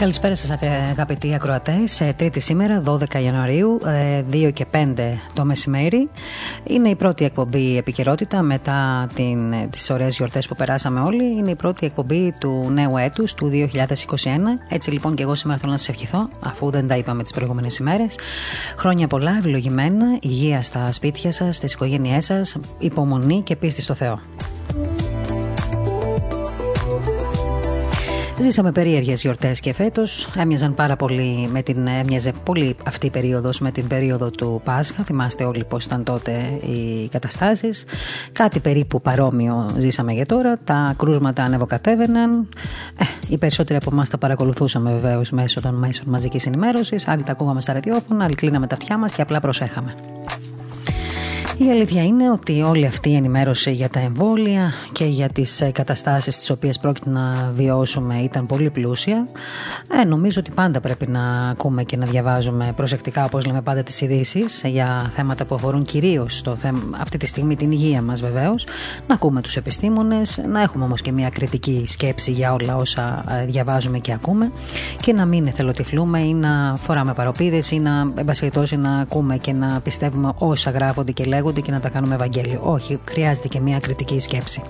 Καλησπέρα σας, αγαπητοί ακροατές. Τρίτη σήμερα, 12 Ιανουαρίου, 2 ε, και 5 το μεσημέρι. Είναι η πρώτη εκπομπή επικαιρότητα μετά τις ωραίες γιορτές που περάσαμε όλοι. Είναι η πρώτη εκπομπή του νέου έτους, του 2021. Έτσι λοιπόν και εγώ σήμερα θέλω να σας ευχηθώ, αφού δεν τα είπαμε τις προηγούμενες ημέρες. Χρόνια πολλά, ευλογημένα, υγεία στα σπίτια σας, στις οικογένειές σας, υπομονή και πίστη στο Θεό. Ζήσαμε περίεργες γιορτές και φέτος έμοιαζαν πάρα πολύ με την. Έμοιαζε πολύ αυτή η περίοδος με την περίοδο του Πάσχα. Θυμάστε όλοι πώς ήταν τότε οι καταστάσεις. Κάτι περίπου παρόμοιο ζήσαμε για τώρα. Τα κρούσματα ανεβοκατέβαιναν. Ε, οι περισσότεροι από εμάς τα παρακολουθούσαμε βεβαίως μέσω των μέσων μαζικής ενημέρωσης. Άλλοι τα ακούγαμε στα ραδιόφωνα, άλλοι κλείναμε τα αυτιά μας και απλά προσέχαμε. Η αλήθεια είναι ότι όλη αυτή η ενημέρωση για τα εμβόλια και για τις ε, καταστάσεις τις οποίες πρόκειται να βιώσουμε ήταν πολύ πλούσια. Ε, νομίζω ότι πάντα πρέπει να ακούμε και να διαβάζουμε προσεκτικά όπως λέμε πάντα τις ειδήσεις για θέματα που αφορούν κυρίως το θέμα, αυτή τη στιγμή την υγεία μας βεβαίως. Να ακούμε τους επιστήμονες, να έχουμε όμως και μια κριτική σκέψη για όλα όσα ε, διαβάζουμε και ακούμε και να μην εθελοτυφλούμε ή να φοράμε παροπίδες ή να, να ακούμε και να πιστεύουμε όσα γράφονται και λέγονται και να τα κάνουμε Ευαγγέλιο. Όχι, χρειάζεται και μια κριτική σκέψη.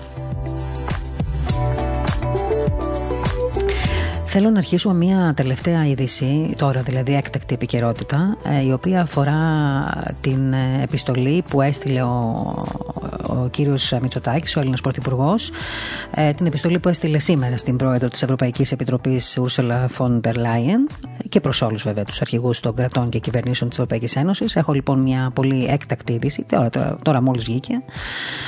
Θέλω να αρχίσω μια τελευταία είδηση, τώρα δηλαδή έκτακτη επικαιρότητα, ε, η οποία αφορά την ε, επιστολή που έστειλε ο, ο κύριος Μητσοτάκης, ο Έλληνας Πρωθυπουργός, ε, την επιστολή που έστειλε σήμερα στην πρόεδρο της Ευρωπαϊκής Επιτροπής Ursula von der Leyen και προς όλους βέβαια τους αρχηγούς των κρατών και κυβερνήσεων της Ευρωπαϊκής Ένωσης. Έχω λοιπόν μια πολύ έκτακτη είδηση, τώρα, τώρα, τώρα μόλις βγήκε,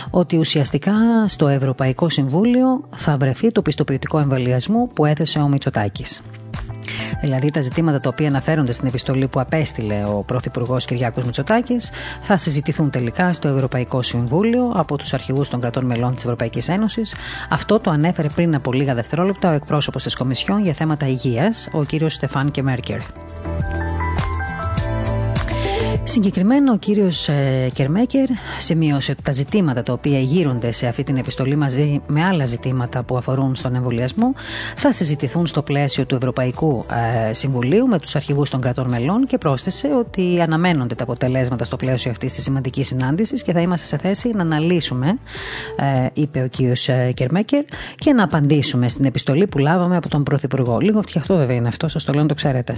ότι ουσιαστικά στο Ευρωπαϊκό Συμβούλιο θα βρεθεί το πιστοποιητικό εμβολιασμού που έθεσε ο Μητσοτάκης Δηλαδή τα ζητήματα τα οποία αναφέρονται στην επιστολή που απέστειλε ο Πρωθυπουργός Κυριάκος Μητσοτάκης θα συζητηθούν τελικά στο Ευρωπαϊκό Συμβούλιο από τους αρχηγούς των κρατών μελών της Ευρωπαϊκής Ένωσης. Αυτό το ανέφερε πριν από λίγα δευτερόλεπτα ο εκπρόσωπος της Κομισιόν για θέματα υγείας, ο κ. Στεφάν Κεμέρκερ. Συγκεκριμένα ο κύριος ε, Κερμέκερ σημείωσε ότι τα ζητήματα τα οποία γύρονται σε αυτή την επιστολή μαζί με άλλα ζητήματα που αφορούν στον εμβολιασμό θα συζητηθούν στο πλαίσιο του Ευρωπαϊκού ε, Συμβουλίου με τους αρχηγούς των κρατών μελών και πρόσθεσε ότι αναμένονται τα αποτελέσματα στο πλαίσιο αυτής της σημαντικής συνάντησης και θα είμαστε σε θέση να αναλύσουμε, ε, είπε ο κύριος Κερμέκερ, και να απαντήσουμε στην επιστολή που λάβαμε από τον Πρωθυπουργό. Λίγο φτιαχτό βέβαια είναι αυτό, σας το λέω να το ξέρετε.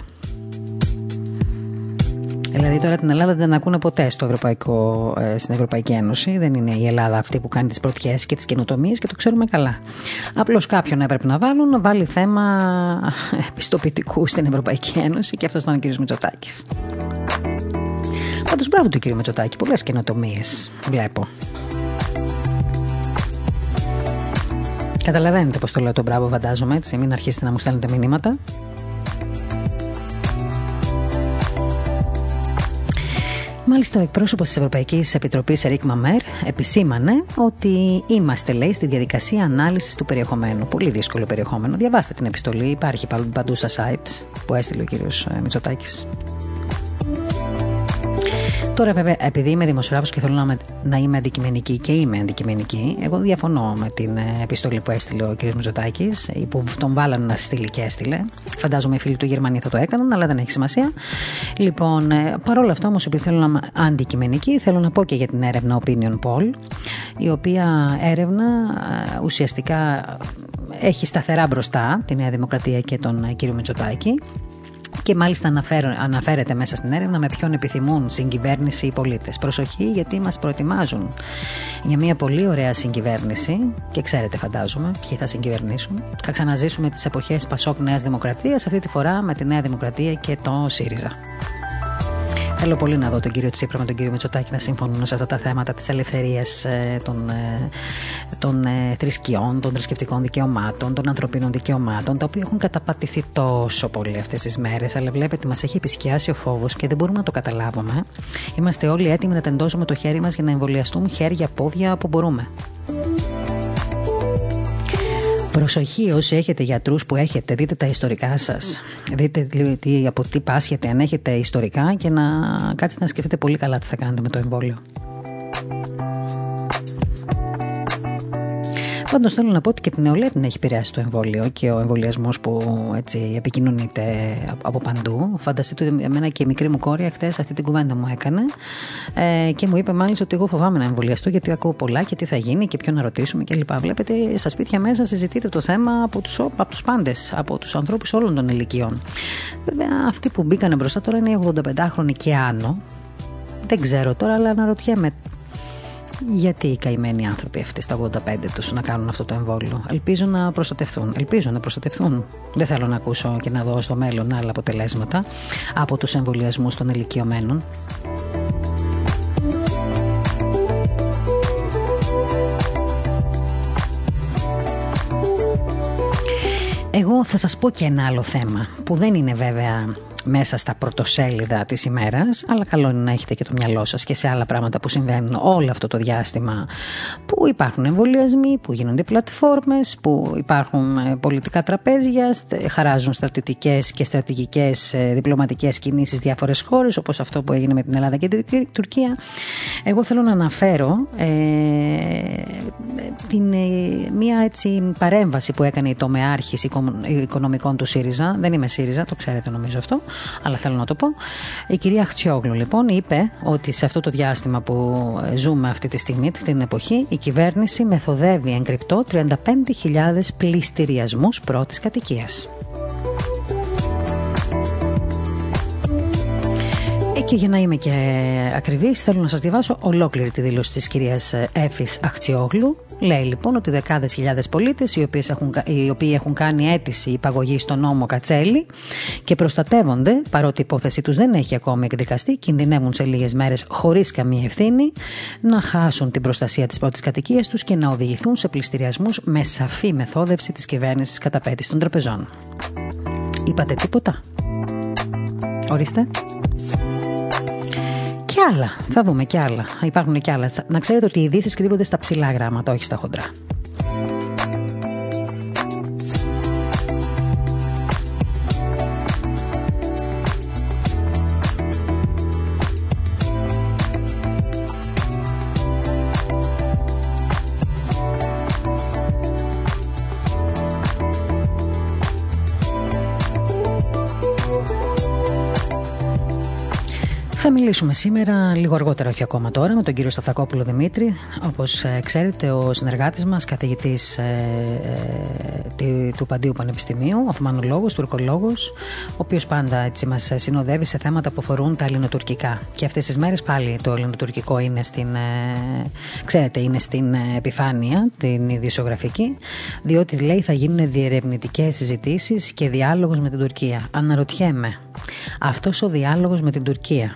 Δηλαδή τώρα την Ελλάδα δεν ακούνε ποτέ στο Ευρωπαϊκό, ε, στην Ευρωπαϊκή Ένωση. Δεν είναι η Ελλάδα αυτή που κάνει τις πρωτιές και τις καινοτομίες και το ξέρουμε καλά. Απλώς κάποιον έπρεπε να βάλουν να βάλει θέμα επιστοποιητικού στην Ευρωπαϊκή Ένωση και αυτός ήταν ο κ. Μητσοτάκης. Πάντως μπράβο του κ. Μητσοτάκη, πολλές καινοτομίες βλέπω. Καταλαβαίνετε πώς το λέω το μπράβο, φαντάζομαι έτσι. Μην αρχίσετε να μου στέλνετε μηνύματα. Μάλιστα, ο εκπρόσωπος της Ευρωπαϊκής Επιτροπής, Ερικ Μαμέρ, επισήμανε ότι είμαστε, λέει, στη διαδικασία ανάλυσης του περιεχομένου. Πολύ δύσκολο περιεχόμενο. Διαβάστε την επιστολή, υπάρχει παντού στα site που έστειλε ο κύριος Μητσοτάκης. Τώρα, βέβαια, επειδή είμαι δημοσιογράφος και θέλω να, να είμαι αντικειμενική και είμαι αντικειμενική, εγώ διαφωνώ με την ε, επιστολή που έστειλε ο κ. Μητσοτάκης, που τον βάλανε να στείλει και έστειλε. Φαντάζομαι οι φίλοι του Γερμανία θα το έκαναν, αλλά δεν έχει σημασία. Λοιπόν, ε, παρόλα αυτά όμως, επειδή θέλω να είμαι αντικειμενική, θέλω να πω και για την έρευνα Opinion Poll, η οποία έρευνα ε, ουσιαστικά έχει σταθερά μπροστά τη Νέα Δημοκρατία και τον κ. Μητσοτάκη και μάλιστα αναφέρεται μέσα στην έρευνα με ποιον επιθυμούν συγκυβέρνηση οι πολίτες. Προσοχή, γιατί μας προετοιμάζουν για μια πολύ ωραία συγκυβέρνηση και ξέρετε, φαντάζομαι, ποιοι θα συγκυβερνήσουν. Θα ξαναζήσουμε τις εποχές Πασόκ Νέα Δημοκρατίας, αυτή τη φορά με τη Νέα Δημοκρατία και το ΣΥΡΙΖΑ. Θέλω πολύ να δω τον κύριο Τσίπρα με τον κύριο Μητσοτάκη να συμφωνούν σε αυτά τα θέματα της ελευθερίας ε, των, ε, των ε, θρησκειών, των θρησκευτικών δικαιωμάτων, των ανθρωπίνων δικαιωμάτων, τα οποία έχουν καταπατηθεί τόσο πολύ αυτές τις μέρες. Αλλά βλέπετε, μας έχει επισκιάσει ο φόβος και δεν μπορούμε να το καταλάβουμε. Είμαστε όλοι έτοιμοι να τεντώσουμε το χέρι μας για να εμβολιαστούμε χέρια, πόδια, όπου μπορούμε. Προσοχή όσοι έχετε γιατρούς που έχετε, δείτε τα ιστορικά σας. Δείτε τι, από τι πάσχετε, αν έχετε ιστορικά και να κάτσετε να σκεφτείτε πολύ καλά τι θα κάνετε με το εμβόλιο. Πάντως θέλω να πω ότι και την νεολαία την έχει επηρεάσει το εμβόλιο και ο εμβολιασμός που έτσι επικοινωνείται από παντού. Φανταστείτε ότι εμένα και η μικρή μου κόρη χθες αυτή την κουβέντα μου έκανε ε, και μου είπε μάλιστα ότι εγώ φοβάμαι να εμβολιαστώ γιατί ακούω πολλά και τι θα γίνει και ποιο να ρωτήσουμε κλπ. Βλέπετε στα σπίτια μέσα συζητείτε το θέμα από τους από τους πάντες, από τους ανθρώπους όλων των ηλικιών. Βέβαια, αυτοί που μπήκαν μπροστά τώρα είναι 85χρονοι και άνω. Δεν ξέρω τώρα, αλλά αναρωτιέμαι γιατί οι καημένοι άνθρωποι αυτοί στα 85 τους να κάνουν αυτό το εμβόλιο; Ελπίζω να προστατευτούν. Ελπίζω να προστατευτούν. Δεν θέλω να ακούσω και να δω στο μέλλον άλλα αποτελέσματα από τους εμβολιασμούς των ηλικιωμένων. Εγώ θα σας πω και ένα άλλο θέμα που δεν είναι βέβαια μέσα στα πρωτοσέλιδα της ημέρας αλλά καλό είναι να έχετε και το μυαλό σας και σε άλλα πράγματα που συμβαίνουν όλο αυτό το διάστημα που υπάρχουν εμβολιασμοί, που γίνονται πλατφόρμες, που υπάρχουν ε, πολιτικά τραπέζια, χαράζουν στρατιωτικές και στρατηγικές ε, διπλωματικές κινήσεις διάφορες χώρες όπως αυτό που έγινε με την Ελλάδα και την Τουρκία. Εγώ θέλω να αναφέρω ε, την, ε, μία έτσι παρέμβαση που έκανε η τομεάρχης οικονομικών του ΣΥΡΙΖΑ. Δεν είμαι ΣΥΡΙΖΑ, το ξέρετε νομίζω αυτό αλλά θέλω να το πω. Η κυρία Χτσιόγλου λοιπόν είπε ότι σε αυτό το διάστημα που ζούμε αυτή τη στιγμή, αυτή την εποχή, η κυβέρνηση μεθοδεύει εγκρυπτό 35.000 πληστηριασμούς πρώτης κατοικίας. Ε, και για να είμαι και ακριβής θέλω να σας διαβάσω ολόκληρη τη δήλωση της κυρίας Έφης Αχτσιόγλου Λέει λοιπόν ότι δεκάδες χιλιάδες πολίτες οι, οποίες έχουν, οι οποίοι έχουν κάνει αίτηση υπαγωγή στον νόμο Κατσέλη και προστατεύονται παρότι η υπόθεση τους δεν έχει ακόμη εκδικαστεί κινδυνεύουν σε λίγες μέρες χωρίς καμία ευθύνη να χάσουν την προστασία της πρώτης κατοικίας τους και να οδηγηθούν σε πληστηριασμούς με σαφή μεθόδευση της κυβέρνησης καταπέτηση των τραπεζών. Είπατε τίποτα; Ορίστε και άλλα. Θα δούμε και άλλα. Υπάρχουν και άλλα. Να ξέρετε ότι οι ειδήσεις κρύβονται στα ψηλά γράμματα, όχι στα χοντρά. Μιλήσουμε σήμερα, λίγο αργότερα, όχι ακόμα τώρα, με τον κύριο Σταθακόπουλο Δημήτρη. Όπως ε, ξέρετε, ο συνεργάτης μας, καθηγητής ε, ε, του Παντίου Πανεπιστημίου, Οθμανολόγο, τουρκολόγος, ο οποίος πάντα έτσι μας συνοδεύει σε θέματα που αφορούν τα ελληνοτουρκικά. Και αυτές τις μέρες πάλι το ελληνοτουρκικό είναι στην, ξέρετε, είναι στην επιφάνεια, την ιδιοσιογραφική, διότι λέει θα γίνουν διερευνητικές συζητήσεις και διάλογος με την Τουρκία. Αναρωτιέμαι, αυτός ο διάλογος με την Τουρκία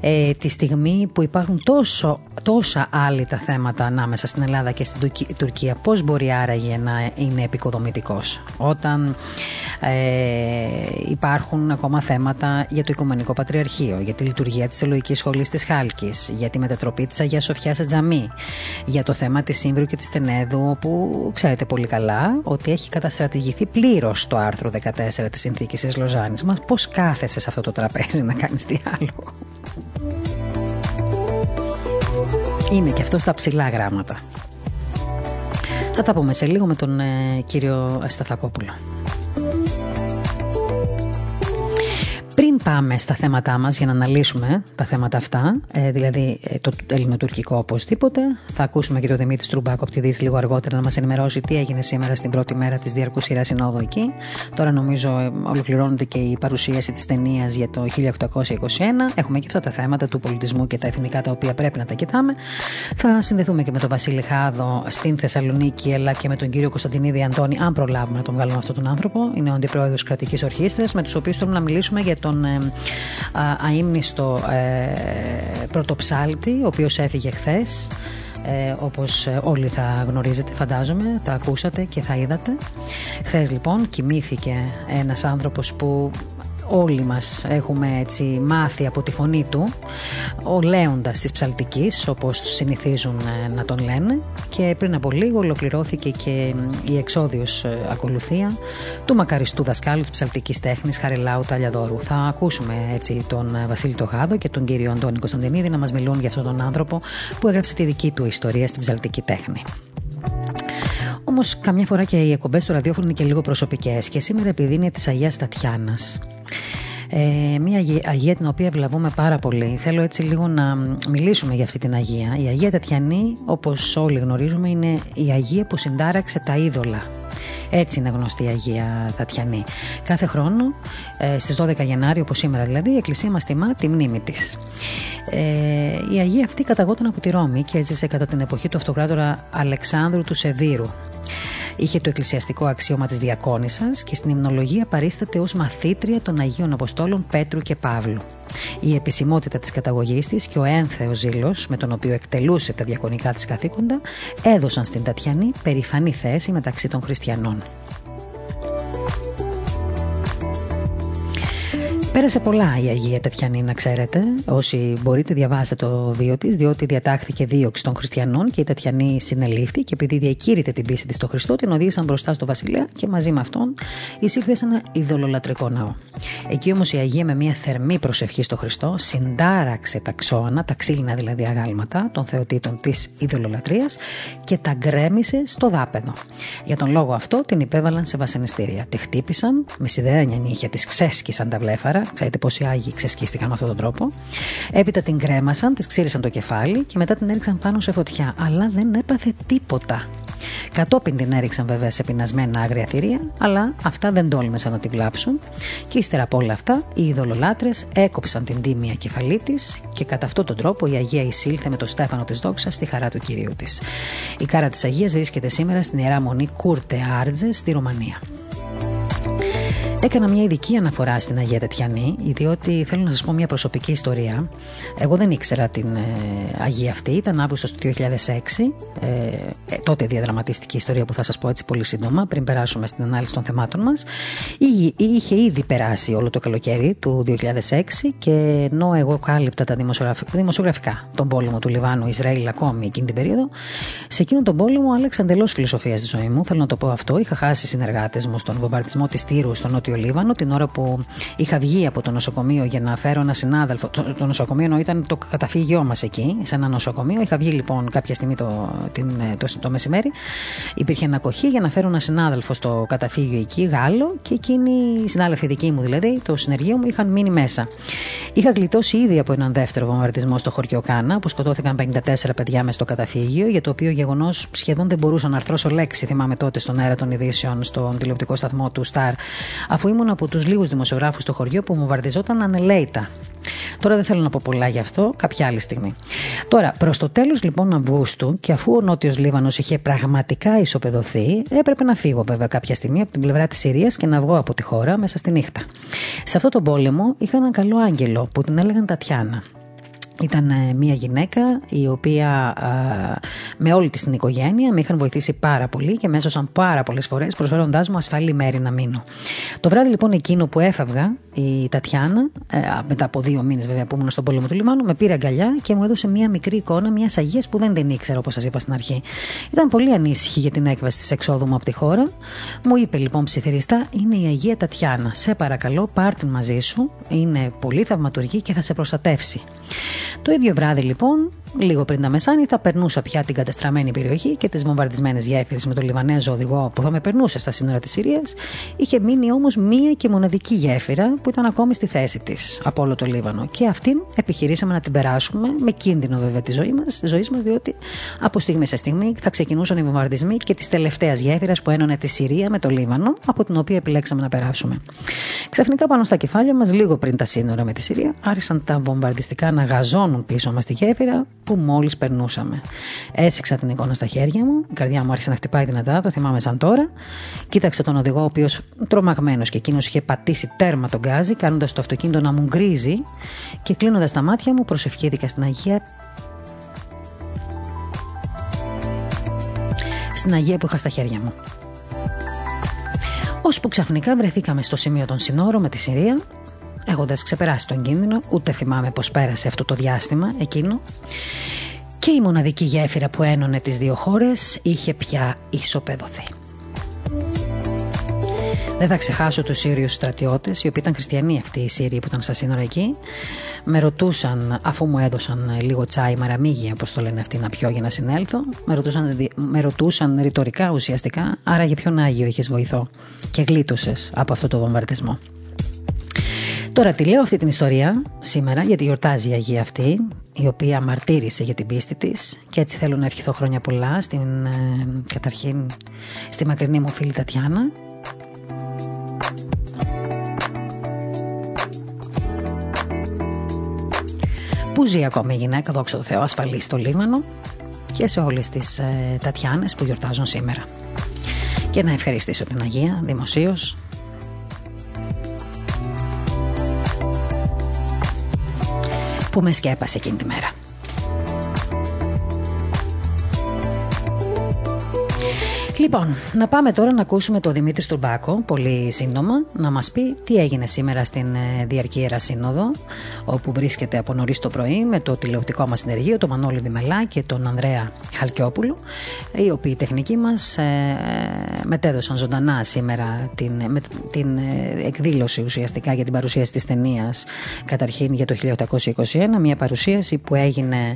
ε, τη στιγμή που υπάρχουν τόσο, τόσα άλλη τα θέματα ανάμεσα στην Ελλάδα και στην Τουρκία πώς μπορεί άραγε να είναι επικοδομητικός όταν ε, υπάρχουν ακόμα θέματα για το Οικουμενικό Πατριαρχείο για τη λειτουργία της Ελλοικής Σχολής της Χάλκης για τη μετατροπή της Αγίας Σοφιάς σε τζαμί για το θέμα της Σύμβρου και της Τενέδου όπου ξέρετε πολύ καλά ότι έχει καταστρατηγηθεί πλήρως το άρθρο 14 της Συνθήκης της Λοζάνης. Μας πώς κάθεσαι σε αυτό το τραπέζι να κάνεις τι άλλο; Είναι και αυτό στα ψηλά γράμματα. Θα τα πούμε σε λίγο με τον ε, κύριο Σταθακόπουλο. Πάμε στα θέματά μας για να αναλύσουμε τα θέματα αυτά, ε, δηλαδή ε, το ελληνοτουρκικό οπωσδήποτε, θα ακούσουμε και τον Δημήτρη Στρουμπάκο από τη Δύση λίγο αργότερα να μας ενημερώσει τι έγινε σήμερα στην πρώτη μέρα της διαρκούς σειράς συνόδου εκεί. Τώρα νομίζω ε, ολοκληρώνεται και η παρουσίαση της ταινίας για το 1821. Έχουμε και αυτά τα θέματα του πολιτισμού και τα εθνικά τα οποία πρέπει να τα κοιτάμε. Θα συνδεθούμε και με τον Βασίλη Χάδο στην Θεσσαλονίκη, αλλά και με τον κύριο Κωνσταντινίδη Αντώνη, αν προλάβουμε να τον βγάλουμε αυτόν τον άνθρωπο. Είναι ο αντιπρόεδρος κρατικής ορχήστρας, με τους οποίους θέλουμε να μιλήσουμε για το τον ε, αείμνηστο ε, πρωτοψάλτη, ο οποίος έφυγε χθες. Ε, όπως όλοι θα γνωρίζετε φαντάζομαι, θα ακούσατε και θα είδατε. Χθες λοιπόν κοιμήθηκε ένας άνθρωπος που όλοι μας έχουμε έτσι μάθει από τη φωνή του ο λέοντας της ψαλτικής όπως συνηθίζουν ε, να τον λένε και πριν από λίγο ολοκληρώθηκε και η εξόδιος ε, ακολουθία του μακαριστού δασκάλου της ψαλτικής τέχνης Χαριλάου Ταλιαδόρου. Θα ακούσουμε έτσι τον ε, Βασίλη Τοχάδο και τον κύριο Αντώνη Κωνσταντινίδη να μας μιλούν για αυτόν τον άνθρωπο που έγραψε τη δική του ιστορία στην ψαλτική τέχνη. Όμως καμιά φορά και οι εκπομπές του ραδιόφωνου είναι και λίγο προσωπικές. Και σήμερα, επειδή είναι της Αγίας Τατιάνας, ε, μια Αγία την οποία βλαβούμε πάρα πολύ. Θέλω έτσι λίγο να μιλήσουμε για αυτή την Αγία. Η Αγία Τατιανή, όπως όλοι γνωρίζουμε, είναι η Αγία που συντάραξε τα είδωλα. Έτσι είναι γνωστή η Αγία Τατιανή. Κάθε χρόνο, ε, στις 12 Γενάρη, όπως σήμερα δηλαδή, η Εκκλησία μας τιμά τη μνήμη της. Ε, η Αγία αυτή καταγόταν από τη Ρώμη και έζησε κατά την εποχή του αυτοκράτορα Αλεξάνδρου του Σεβίρου. Είχε το εκκλησιαστικό αξίωμα της Διακόνισσα και στην υμνολογία παρίσταται ως μαθήτρια των Αγίων Αποστόλων Πέτρου και Παύλου. Η επισημότητα της καταγωγής της και ο ένθεος ζήλος με τον οποίο εκτελούσε τα διακονικά της καθήκοντα έδωσαν στην Τατιανή περηφανή θέση μεταξύ των χριστιανών. Πέρασε πολλά η Αγία Τετιανή, να ξέρετε. Όσοι μπορείτε, διαβάστε το βίο της, διότι διατάχθηκε δίωξη των χριστιανών και η Τετιανή συνελήφθη και επειδή διακήρυτε την πίστη τη στο Χριστό, την οδήγησαν μπροστά στο Βασιλέα και μαζί με αυτόν εισήλθε σε ένα ειδωλολατρικό ναό. Εκεί όμως η Αγία με μια θερμή προσευχή στο Χριστό συντάραξε τα ξώνα, τα ξύλινα δηλαδή αγάλματα των θεοτήτων της ειδωλολατρία και τα γκρέμισε στο δάπεδο. Για τον λόγο αυτό την υπέβαλαν σε βασανιστήρια. Τη χτύπησαν με σιδερένια νύχια, της ξέσκισαν τα βλέφαρα Ξέρετε πόσοι Άγιοι ξεσκίστηκαν με αυτόν τον τρόπο. Έπειτα την κρέμασαν, τη ξύρισαν το κεφάλι και μετά την έριξαν πάνω σε φωτιά. Αλλά δεν έπαθε τίποτα. Κατόπιν την έριξαν βέβαια σε πεινασμένα άγρια θηρία, αλλά αυτά δεν τόλμησαν να την βλάψουν. Και ύστερα από όλα αυτά, οι ειδωλολάτρες έκοψαν την τίμια κεφαλή της και κατά αυτόν τον τρόπο η Αγία εισήλθε με το στέφανο της δόξα στη χαρά του κυρίου της. Η κάρα της Αγίας βρίσκεται σήμερα στην ιερά μονή Κούρτε Άρτζε στη Ρουμανία. Έκανα μια ειδική αναφορά στην Αγία Τετιανή, διότι θέλω να σας πω μια προσωπική ιστορία. Εγώ δεν ήξερα την ε, Αγία αυτή, ήταν Αύγουστος του 2006. Ε, ε, τότε διαδραματίστηκε η ιστορία που θα σας πω έτσι πολύ σύντομα, πριν περάσουμε στην ανάλυση των θεμάτων μας. Είχε ήδη περάσει όλο το καλοκαίρι του 2006 και ενώ εγώ κάλυπτα τα δημοσιογραφικά τον πόλεμο του Λιβάνου, Ισραήλ ακόμη εκείνη την περίοδο, σε εκείνον τον πόλεμο άλλαξε εντελώς φιλοσοφία στη ζωή μου. Θέλω να το πω αυτό. Είχα χάσει συνεργάτες μου στον βομβαρδισμό της Τύρου, στο Νότιο Λίβανο, την ώρα που είχα βγει από το νοσοκομείο για να φέρω ένα συνάδελφο. Το, το νοσοκομείο ενώ ήταν το καταφύγιό μας εκεί, σε ένα νοσοκομείο. Είχα βγει λοιπόν κάποια στιγμή το, την, το, το μεσημέρι. Υπήρχε ανακοχή για να φέρω ένα συνάδελφο στο καταφύγιο εκεί, Γάλλο, και εκείνοι οι συνάδελφοι δικοί μου δηλαδή, το συνεργείο μου, είχαν μείνει μέσα. Είχα γλιτώσει ήδη από έναν δεύτερο βομβαρδισμό στο χωριό Κάνα, που σκοτώθηκαν 54 παιδιά μες στο καταφύγιο, για το οποίο γεγονός σχεδόν δεν μπορούσα να αρθρώσω λέξη, θυμάμαι τότε στον αέρα των ειδήσεων, στον τηλεοπτικό σταθμό του Σταρ, αφού ήμουν από τους λίγους δημοσιογράφους στο χωριό που μου βαρδιζόταν ανελέητα. Τώρα δεν θέλω να πω πολλά γι' αυτό, κάποια άλλη στιγμή. Τώρα, προς το τέλος λοιπόν Αυγούστου, και αφού ο Νότιος Λίβανος είχε πραγματικά ισοπεδωθεί, έπρεπε να φύγω βέβαια κάποια στιγμή από την πλευρά της Συρίας και να βγω από τη χώρα μέσα στη νύχτα. Σε αυτό τον πόλεμο είχα έναν καλό άγγελο που την έλεγαν Τατιάνα. Ήταν ε, μια γυναίκα η οποία με όλη της την οικογένεια με είχαν βοηθήσει πάρα πολύ και με έσωσαν πάρα πολλές φορές προσφέροντάς μου ασφαλή μέρη να μείνω. Το βράδυ λοιπόν εκείνο που έφευγα η Τατιάνα, ε, μετά από δύο μήνες βέβαια που ήμουν στον πόλεμο του Λιμάνου, με πήρε αγκαλιά και μου έδωσε μια μικρή εικόνα μιας αγίας που δεν την ήξερα όπως σας είπα στην αρχή. Ήταν πολύ ανήσυχη για την έκβαση της εξόδου μου από τη χώρα. Μου είπε λοιπόν ψιθυριστά είναι η Αγία Τατιάνα. Σε παρακαλώ πάρ την μαζί σου, είναι πολύ θαυματουργή και θα σε προστατεύσει. Το ίδιο βράδυ λοιπόν, λίγο πριν τα μεσάνυχτα, περνούσα πια την κατεστραμμένη περιοχή και τις βομβαρδισμένες γέφυρες με τον Λιβανέζο οδηγό που θα με περνούσε στα σύνορα της Συρία. Είχε μείνει όμως μία και μοναδική γέφυρα που ήταν ακόμη στη θέση της από όλο το Λίβανο. Και αυτήν επιχειρήσαμε να την περάσουμε με κίνδυνο βέβαια τη ζωή μας, ζωής μας, διότι από στιγμή σε στιγμή θα ξεκινούσαν οι βομβαρδισμοί και τη τελευταία γέφυρα που ένωνε τη Συρία με το Λίβανο, από την οποία επιλέξαμε να περάσουμε. Ξαφνικά πάνω στα κεφάλια μας, λίγο πριν τα σύνορα με τη Συρία, άρχισαν τα βομβαρδιστικά να γαζώνουν πίσω μας τη γέφυρα που μόλις περνούσαμε. Έσυξα την εικόνα στα χέρια μου, η καρδιά μου άρχισε να χτυπάει δυνατά, το θυμάμαι σαν τώρα. Κοίταξε τον οδηγό, ο οποίος τρομαγμένος και εκείνος είχε πατήσει τέρμα τον γκάζι, κάνοντας το αυτοκίνητο να μου γκρίζει και κλείνοντας τα μάτια μου, προσευχήθηκα στην Αγία. Στην Αγία που είχα στα χέρια μου. Ώσπου ξαφνικά βρεθήκαμε στο σημείο των συνόρων με τη Συρία έχοντα ξεπεράσει τον κίνδυνο, ούτε θυμάμαι πώ πέρασε αυτό το διάστημα εκείνο. Και η μοναδική γέφυρα που ένωνε τις δύο χώρες είχε πια ισοπεδωθεί. Δεν θα ξεχάσω τους Σύριους στρατιώτες, οι οποίοι ήταν χριστιανοί αυτοί οι Σύριοι που ήταν στα σύνορα εκεί. Με ρωτούσαν, αφού μου έδωσαν λίγο τσάι μαραμίγια, όπως το λένε αυτοί, να πιω για να συνέλθω, με ρωτούσαν, με ρωτούσαν ρητορικά ουσιαστικά, άρα για ποιον Άγιο είχες βοηθό; Και γλίτωσες από αυτό το βομβαρδισμό. Τώρα τη λέω αυτή την ιστορία σήμερα γιατί γιορτάζει η Αγία αυτή η οποία μαρτύρησε για την πίστη της. Και έτσι θέλω να ευχηθώ χρόνια πολλά στην, ε, καταρχήν στη μακρινή μου φίλη Τατιάνα. Που ζει ακόμη η γυναίκα, δόξα τω Θεώ, ασφαλή στο Λίμανο. Και σε όλες τις ε, Τατιάνες που γιορτάζουν σήμερα. Και να ευχαριστήσω την Αγία δημοσίως που με σκέπασε εκείνη τη μέρα. Λοιπόν, να πάμε τώρα να ακούσουμε τον Δημήτρη Στουρμπάκο, πολύ σύντομα, να μας πει τι έγινε σήμερα στην ε, Διαρκή Ιεράς Σύνοδο, όπου βρίσκεται από νωρίς το πρωί με το τηλεοπτικό μας συνεργείο, τον Μανώλη Δημελά και τον Ανδρέα Χαλκιόπουλο, οι οποίοι τεχνικοί μας ε, μετέδωσαν ζωντανά σήμερα την, με, την ε, εκδήλωση ουσιαστικά για την παρουσίαση της ταινίας καταρχήν για το 1821, μια παρουσίαση που έγινε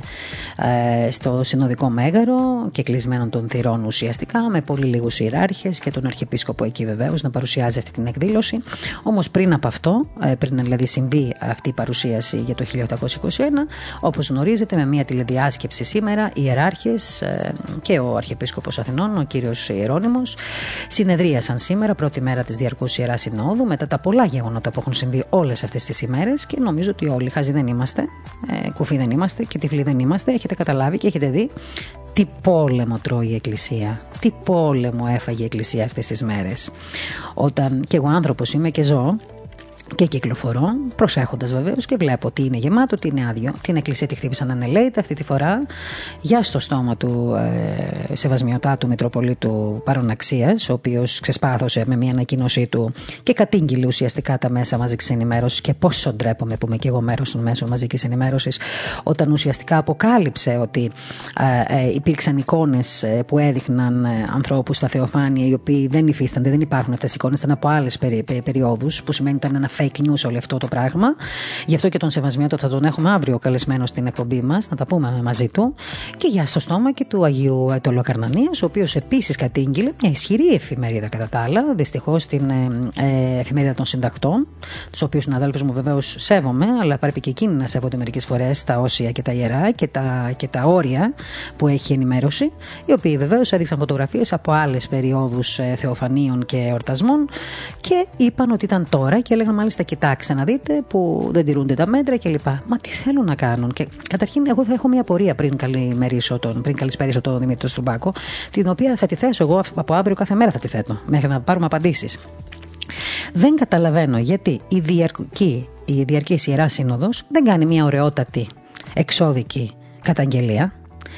ε, στο Συνοδικό Μέγαρο και κλεισμένων των θυρών ουσιαστικά με πολύ λίγους ιεράρχες και τον Αρχιεπίσκοπο εκεί βεβαίως να παρουσιάζει αυτή την εκδήλωση. Όμως πριν από αυτό, ε, πριν δηλαδή συμβεί αυτή η παρουσίαση για το 1821, όπως γνωρίζετε, με μια τηλεδιάσκεψη σήμερα, οι ιεράρχες ε, και ο Αρχιεπίσκοπος Αθηνών, ο κύριος Ιερόνιμο, συνεδρίασαν σήμερα, πρώτη μέρα της Διαρκούς Ιεράς Συνόδου, μετά τα πολλά γεγονότα που έχουν συμβεί όλες αυτές τις ημέρες και νομίζω ότι όλοι χαζοί δεν είμαστε, ε, κουφοί δεν είμαστε και τυφλοί δεν είμαστε. Έχετε καταλάβει και έχετε δει τι πόλεμο τρώει η Εκκλησία. Τι πόλεμο έφαγε η Εκκλησία αυτές τις μέρες. Όταν και εγώ άνθρωπος είμαι και ζω και κυκλοφορώ, προσέχοντας βεβαίως και βλέπω τι είναι γεμάτο, τι είναι άδειο. Την εκκλησία τη χτύπησαν ανελέητα αυτή τη φορά, για στο στόμα του ε, σεβασμιωτάτου Μητροπολίτου Παροναξίας, ο οποίος ξεσπάθωσε με μια ανακοίνωσή του και κατήγγειλε ουσιαστικά τα μέσα μαζικής ενημέρωσης. Και πόσο ντρέπομαι που είμαι και εγώ μέρος των μέσων μαζικής ενημέρωσης, όταν ουσιαστικά αποκάλυψε ότι ε, ε, υπήρξαν εικόνες ε, που έδειχναν ε, ανθρώπους στα Θεοφάνεια, οι οποίοι δεν υφίστανται, δεν υπάρχουν αυτές οι εικόνες, ήταν από άλλες περι, περιόδους, που σημαίνει ότι ήταν ένα fake news όλο αυτό το πράγμα. Γι' αυτό και τον Σεβασμιό θα τον έχουμε αύριο καλεσμένο στην εκπομπή μας, να τα πούμε μαζί του. Και για στο στόμα και του Αγίου Ετωλοκαρνανία, ο οποίος επίσης κατήγγειλε μια ισχυρή εφημερίδα κατά τα άλλα, δυστυχώς την ε, ε, εφημερίδα των συντακτών, τους οποίους συναδέλφους μου βεβαίως σέβομαι, αλλά πρέπει και εκείνοι να σέβονται μερικές φορές τα όσια και τα ιερά και τα, και τα όρια που έχει ενημέρωση, οι οποίοι βεβαίως έδειξαν φωτογραφίες από άλλες περιόδους ε, θεοφανίων και εορτασμών και είπαν ότι ήταν τώρα και έλεγαν μάλιστα κοιτάξτε να δείτε που δεν τηρούνται τα μέτρα κλπ. Μα τι θέλουν να κάνουν; Και καταρχήν, εγώ θα έχω μια πορεία πριν καλημερίσω τον, πριν καλησπέρισω τον Δημήτρη Στουμπάκο, την οποία θα τη θέσω εγώ από αύριο κάθε μέρα θα τη θέτω, μέχρι να πάρουμε απαντήσεις. Δεν καταλαβαίνω γιατί η διαρκή, η διαρκής Ιερά Σύνοδος δεν κάνει μια ωραιότατη εξώδικη καταγγελία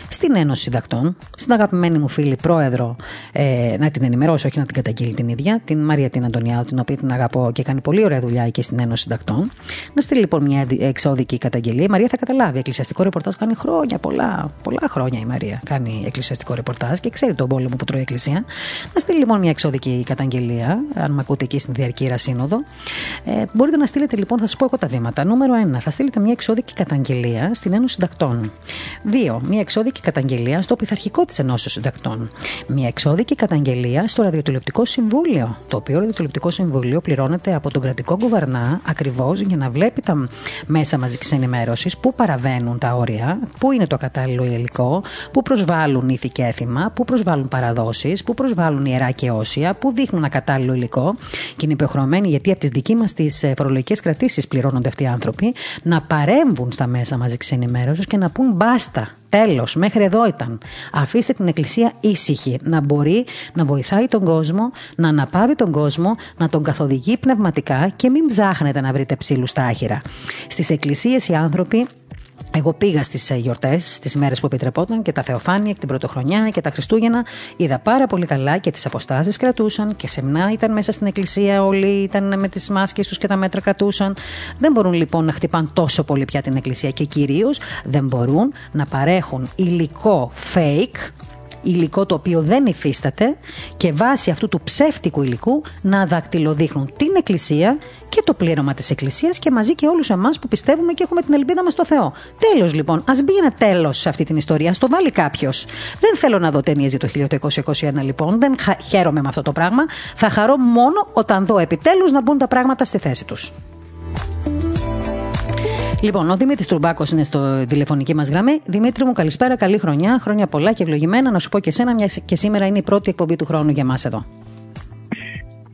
στην Ένωση Συντακτών, στην αγαπημένη μου φίλη πρόεδρο, ε, να την ενημερώσω, όχι να την καταγγείλει την ίδια, την Μαρία την Αντωνιάδου, την οποία την αγαπώ και κάνει πολύ ωραία δουλειά και στην Ένωση Συντακτών. Να στείλει λοιπόν μια εξώδικη καταγγελία. Η Μαρία θα καταλάβει. Εκκλησιαστικό ρεπορτάζ κάνει χρόνια, πολλά, πολλά χρόνια η Μαρία κάνει εκκλησιαστικό ρεπορτάζ και ξέρει τον πόλεμο που τρώει η Εκκλησία. Να στείλει λοιπόν μια εξώδικη καταγγελία, αν με ακούτε εκεί στην Διαρκήρα Σύνοδο. Ε, μπορείτε να στείλετε λοιπόν, θα σας πω εγώ τα βήματα. Νούμερο 1. Θα στείλετε μια εξώδικη καταγγελία στην Ένωση Συντακτών. 2. Μια εξώδικη εξώδικη καταγγελία στο πειθαρχικό της Ενώσεω Συντακτών. Μια εξώδικη καταγγελία στο Ραδιοτηλεοπτικό Συμβούλιο. Το οποίο Ραδιοτηλεοπτικό Συμβούλιο πληρώνεται από τον κρατικό κουβαρνά ακριβώς για να βλέπει τα μέσα μαζικής ενημέρωσης που παραβαίνουν τα όρια, που είναι το κατάλληλο υλικό, που προσβάλλουν ήθη και έθιμα, που προσβάλλουν παραδόσεις, που προσβάλλουν ιερά και όσια, που δείχνουν ακατάλληλο υλικό και είναι υποχρεωμένοι γιατί από τις δικέ μας τις ε, φορολογικές κρατήσεις πληρώνονται αυτοί οι άνθρωποι να παρέμβουν στα μέσα μαζικής ενημέρωσης και να πούν μπάστα Τέλος, μέχρι εδώ ήταν. Αφήστε την Εκκλησία ήσυχη, να μπορεί να βοηθάει τον κόσμο, να αναπαύει τον κόσμο, να τον καθοδηγεί πνευματικά και μην ψάχνετε να βρείτε ψήλους στα άχυρα. Στις εκκλησίες οι άνθρωποι εγώ πήγα στις ε, γιορτές, στις ημέρε που επιτρεπόταν και τα Θεοφάνεια και την Πρωτοχρονιά και τα Χριστούγεννα. Είδα πάρα πολύ καλά και τις αποστάσεις κρατούσαν και σεμνά ήταν μέσα στην εκκλησία. Όλοι ήταν με τις μάσκες τους και τα μέτρα κρατούσαν. Δεν μπορούν λοιπόν να χτυπάν τόσο πολύ πια την εκκλησία και κυρίως δεν μπορούν να παρέχουν υλικό fake υλικό το οποίο δεν υφίσταται και βάσει αυτού του ψεύτικου υλικού να δακτυλοδείχνουν την Εκκλησία και το πλήρωμα της Εκκλησίας και μαζί και όλους εμάς που πιστεύουμε και έχουμε την ελπίδα μας στο Θεό. Τέλος λοιπόν, ας μπει ένα τέλος σε αυτή την ιστορία, ας το βάλει κάποιος. Δεν θέλω να δω ταινίες για το 1821 λοιπόν, δεν χαίρομαι με αυτό το πράγμα. Θα χαρώ μόνο όταν δω επιτέλους να μπουν τα πράγματα στη θέση τους. Λοιπόν, ο Δημήτρης Τουρμπάκος είναι στο τηλεφωνική μας γραμμή. Δημήτρη μου, καλησπέρα, καλή χρονιά, χρόνια πολλά και ευλογημένα. Να σου πω και εσένα, μιας και σήμερα είναι η πρώτη εκπομπή του χρόνου για μας εδώ.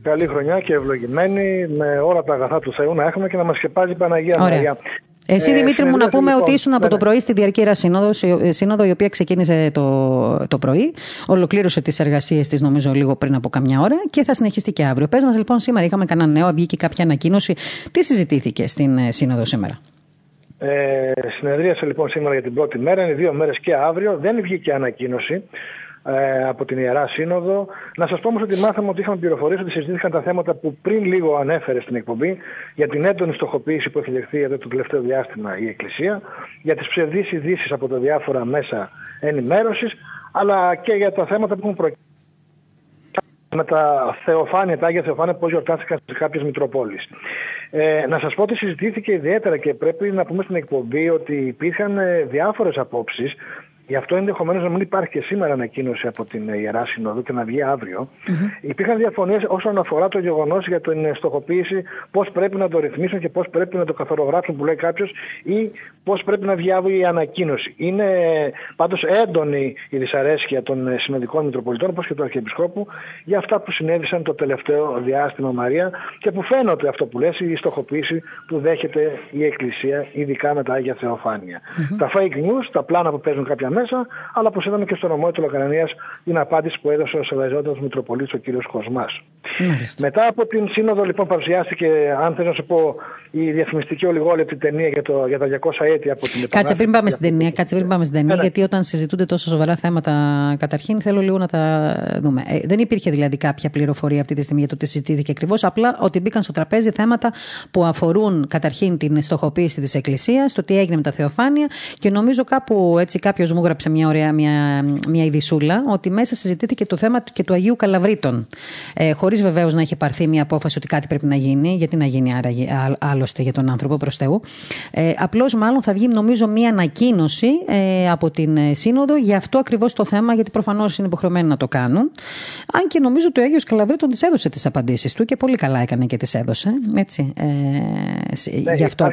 Καλή χρονιά και ευλογημένη, με όλα τα αγαθά του Θεού να έχουμε και να μας σκεπάζει η Παναγία Μαρία. Εσύ, ε, Δημήτρη, μου να πούμε λοιπόν, ότι ήσουν από το πρωί στη Διαρκή Σύνοδος, ε, σύνοδο η οποία ξεκίνησε το, το πρωί, ολοκλήρωσε τις εργασίες της, νομίζω, λίγο πριν από καμιά ώρα και θα συνεχιστεί και αύριο. Πες μας, λοιπόν, σήμερα είχαμε κανένα νέο, βγήκε κάποια ανακοίνωση. Τι συζητήθηκε στην ε, Σύνοδο σήμερα; Ε, συνεδρίασε λοιπόν σήμερα για την πρώτη μέρα, είναι δύο μέρες και αύριο. Δεν βγήκε ανακοίνωση ε, από την Ιερά Σύνοδο. Να σας πω όμως ότι μάθαμε ότι είχαμε πληροφορίες ότι συζητήθηκαν τα θέματα που πριν λίγο ανέφερε στην εκπομπή για την έντονη στοχοποίηση που έχει δεχθεί εδώ το τελευταίο διάστημα η Εκκλησία, για τις ψευδείς ειδήσεις από τα διάφορα μέσα ενημέρωσης, αλλά και για τα θέματα που έχουν προκύψει με τα θεοφάνεια, τα Άγια Θεοφάνεια, πώς γιορτάστηκαν σε κάποιες Μητροπόλεις. Ε, να σας πω ότι συζητήθηκε ιδιαίτερα και πρέπει να πούμε στην εκπομπή ότι υπήρχαν ε, διάφορες απόψεις Γι' αυτό ενδεχομένως να μην υπάρχει και σήμερα ανακοίνωση από την Ιερά Συνοδό και να βγει αύριο. Mm-hmm. Υπήρχαν διαφωνίες όσον αφορά το γεγονός για την στοχοποίηση, πώς πρέπει να το ρυθμίσουν και πώς πρέπει να το καθορογράψουν, που λέει κάποιος, ή πώς πρέπει να βγει αύριο η ανακοίνωση. Είναι πάντως έντονη η δυσαρέσκεια των συνοδικών Μητροπολιτών, όπως και του Αρχιεπισκόπου, για αυτά που συνέβησαν το τελευταίο διάστημα Μαρία και που φαίνεται αυτό που λες, η στοχοποίηση που δέχεται η Εκκλησία, ειδικά με τα Άγια Θεοφάνεια. Mm-hmm. Τα fake news, τα πλάνα που παίζουν κάποια μέσα, αλλά όπω είδαμε και στο νομό τη Λοκαρανία την απάντηση που έδωσε ο Σεβαζόντο Μητροπολίτης ο κ. Κοσμάς. Μετά από την Σύνοδο, λοιπόν, παρουσιάστηκε, αν θέλω να σου πω, η διαφημιστική ολιγόλεπτη ταινία για, το, για τα 200 έτη από την Κάτσε πριν πάμε στην ταινία, κάτσε πριν πάμε στην ταινία, γιατί όταν συζητούνται τόσο σοβαρά θέματα, καταρχήν θέλω λίγο να τα δούμε. Ε, δεν υπήρχε δηλαδή κάποια πληροφορία αυτή τη στιγμή για το τι συζητήθηκε ακριβώς, απλά ότι μπήκαν στο τραπέζι θέματα που αφορούν καταρχήν την στοχοποίηση της Εκκλησίας, το τι έγινε με τα θεοφάνεια και νομίζω κάπου έτσι κάποιος μου έγραψε μια ωραία μια, μια ειδισούλα ότι μέσα συζητήθηκε το θέμα και του Αγίου Καλαβρίτων. Ε, Χωρίς βεβαίως να έχει πάρθει μια απόφαση ότι κάτι πρέπει να γίνει, γιατί να γίνει άρα, άλλωστε για τον άνθρωπο προς Θεού. Ε, Απλώς μάλλον θα βγει νομίζω μια ανακοίνωση ε, από την ε, Σύνοδο για αυτό ακριβώς το θέμα, γιατί προφανώς είναι υποχρεωμένοι να το κάνουν. Αν και νομίζω ότι ο Άγιος Καλαβρίτων τη έδωσε τις απαντήσεις του και πολύ καλά έκανε και τις έδωσε. Έτσι. Ε, ναι, γι' αυτό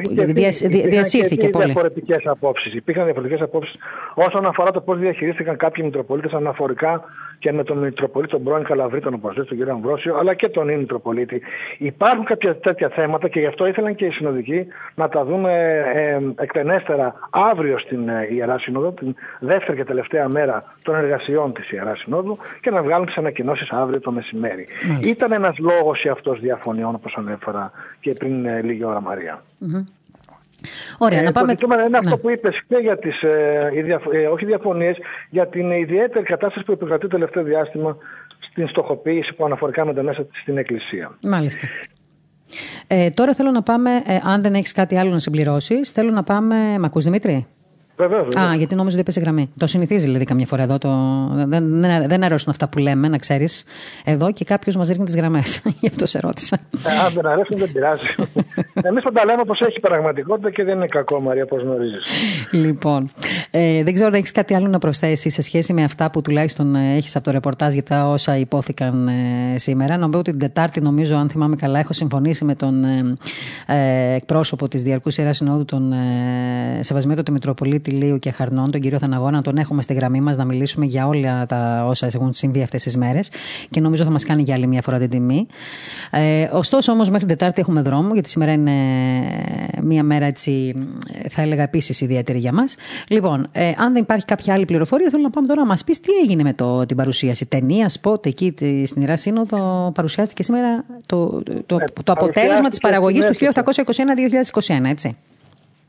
διασύρθηκε πολύ. Διαφορετικές απόψεις. Υπήρχαν διαφορετικές απόψεις όσον αφορά το πώς διαχειρίστηκαν κάποιοι Μητροπολίτες αναφορικά και με τον Μητροπολίτη τον πρώην Καλαβρίτων, όπω τον κύριο Αμβρόσιο, αλλά και τον Μητροπολίτη. Υπάρχουν κάποια τέτοια θέματα και γι' αυτό ήθελαν και οι συνοδικοί να τα δούμε ε, εκτενέστερα αύριο στην ε, Ιερά Σύνοδο, την δεύτερη και τελευταία μέρα των εργασιών της Ιεράς Συνόδου και να βγάλουν τις ανακοινώσεις αύριο το μεσημέρι. Ήταν ένας λόγος ή αυτός διαφωνιών, όπως ανέφερα και πριν ε, λίγη ώρα, Μαρία. Ωραία, ε, να πάμε... Το είναι αυτό ναι. που είπες και για τις, ε, ε, όχι διαφωνίες, για την ιδιαίτερη κατάσταση που επικρατεί το τελευταίο διάστημα στην στοχοποίηση που αναφορικά με τα μέσα στην Εκκλησία. Μάλιστα. Ε, τώρα θέλω να πάμε, ε, αν δεν έχεις κάτι άλλο να συμπληρώσεις, θέλω να πάμε... Μ' ακούς Δημήτρη; Βεβαίως. Α, γιατί νόμιζα ότι έπεσε γραμμή. Το συνηθίζει δηλαδή καμιά φορά εδώ. Το... Δεν, δεν, δεν αρέσουν αυτά που λέμε, να ξέρεις. Εδώ και κάποιος μας ρίχνει τις γραμμές. Γι' αυτό σε ρώτησα. Ε, αν δεν αρέσουν, δεν πειράζει. Εμείς θα τα λέμε όπω έχει πραγματικότητα και δεν είναι κακό, Μαρία, όπως γνωρίζεις. Λοιπόν, ε, δεν ξέρω αν έχεις κάτι άλλο να προσθέσεις σε σχέση με αυτά που τουλάχιστον ε, έχεις από το ρεπορτάζ για τα όσα υπόθηκαν ε, σήμερα. Νομίζω ότι την Τετάρτη, νομίζω, αν θυμάμαι καλά, έχω συμφωνήσει με τον ε, ε εκπρόσωπο της Διαρκούς Ιεράς Συνόδου, τον ε, Σεβασμένο του Μητροπολίτη Λίου και Χαρνών, τον κύριο Θαναγώνα, τον έχουμε στη γραμμή μας να μιλήσουμε για όλα τα όσα έχουν συμβεί αυτές τις μέρες και νομίζω θα μας κάνει για άλλη μια φορά την τιμή. Ε, ωστόσο, όμως, μέχρι την Τετάρτη έχουμε δρόμο, γιατί σήμερα είναι μια μέρα έτσι, θα έλεγα επίσης ιδιαίτερη για μας. Λοιπόν, ε, αν δεν υπάρχει κάποια άλλη πληροφορία, θέλω να πάμε τώρα να μας πεις τι έγινε με το, την παρουσίαση. Ταινία, σπότ, εκεί στην Ιερά Σύνοδο παρουσιάστηκε σήμερα το, το, το, το αποτέλεσμα της παραγωγής του 1821-2021, έτσι.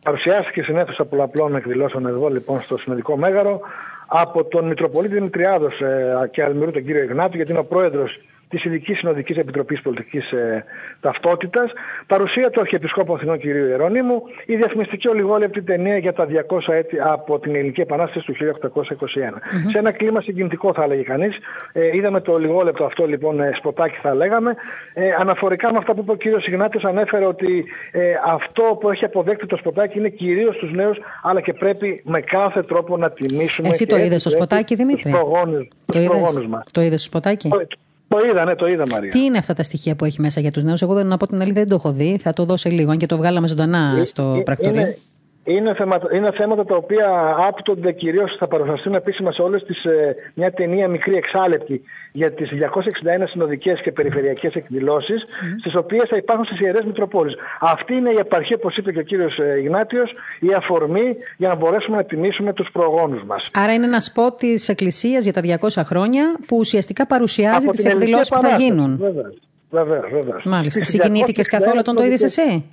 Παρουσιάστηκε στην αίθουσα πολλαπλών εκδηλώσεων εδώ λοιπόν στο Συνοδικό Μέγαρο. Από τον Μητροπολίτη Δημητριάδος ε, και Αλμυρού τον κύριο Ιγνάτου, γιατί είναι ο πρόεδρος της Ειδικής Συνοδικής Επιτροπής Πολιτικής ε, Ταυτότητας, παρουσία του Αρχιεπισκόπου Αθηνών κ. Ιερονίμου, η διαφημιστική ολιγόλεπτη ταινία για τα 200 έτη από την Ελληνική Επανάσταση του 1821. Σε ένα κλίμα συγκινητικό, θα έλεγε κανείς. Ε, είδαμε το ολιγόλεπτο αυτό λοιπόν ε, σποτάκι, θα λέγαμε. Ε, αναφορικά με αυτά που είπε ο κ. Ιγνάτιος, ανέφερε ότι ε, αυτό που έχει αποδέκτη το σποτάκι είναι κυρίως στου νέους, αλλά και πρέπει με κάθε τρόπο να τιμήσουμε. Εσύ το είδες στο σποτάκι, Δημήτρη; Το είδες; στο σποτάκι; Το είδα, ναι, το είδα, Μαρία. Τι είναι αυτά τα στοιχεία που έχει μέσα για τους νέους; Εγώ δεν να πω την αλήθεια, δεν το έχω δει. Θα το δώσω λίγο, αν και το βγάλαμε ζωντανά ε, στο ε, πρακτορείο. Είναι, είναι, θέματα, είναι θέματα τα οποία άπτονται κυρίως, θα παρουσιαστούν επίσημα σε όλες τις. Ε, μια ταινία μικρή εξάλεπτη για τις 261 συνοδικές και περιφερειακές εκδηλώσεις, mm. στις οποίες θα υπάρχουν στις ιερές Μητροπόλεις. Αυτή είναι η επαρχία, όπως είπε και ο κύριος ε, Ιγνάτιος, η αφορμή για να μπορέσουμε να τιμήσουμε τους προγόνους μας. Άρα είναι ένας σπότ της Εκκλησίας για τα 200 χρόνια που ουσιαστικά παρουσιάζει τις εκδηλώσεις που θα γίνουν. Βέβαια, βέβαια. Μάλιστα. Συγκινήθηκες καθόλου όταν το είδες εσύ;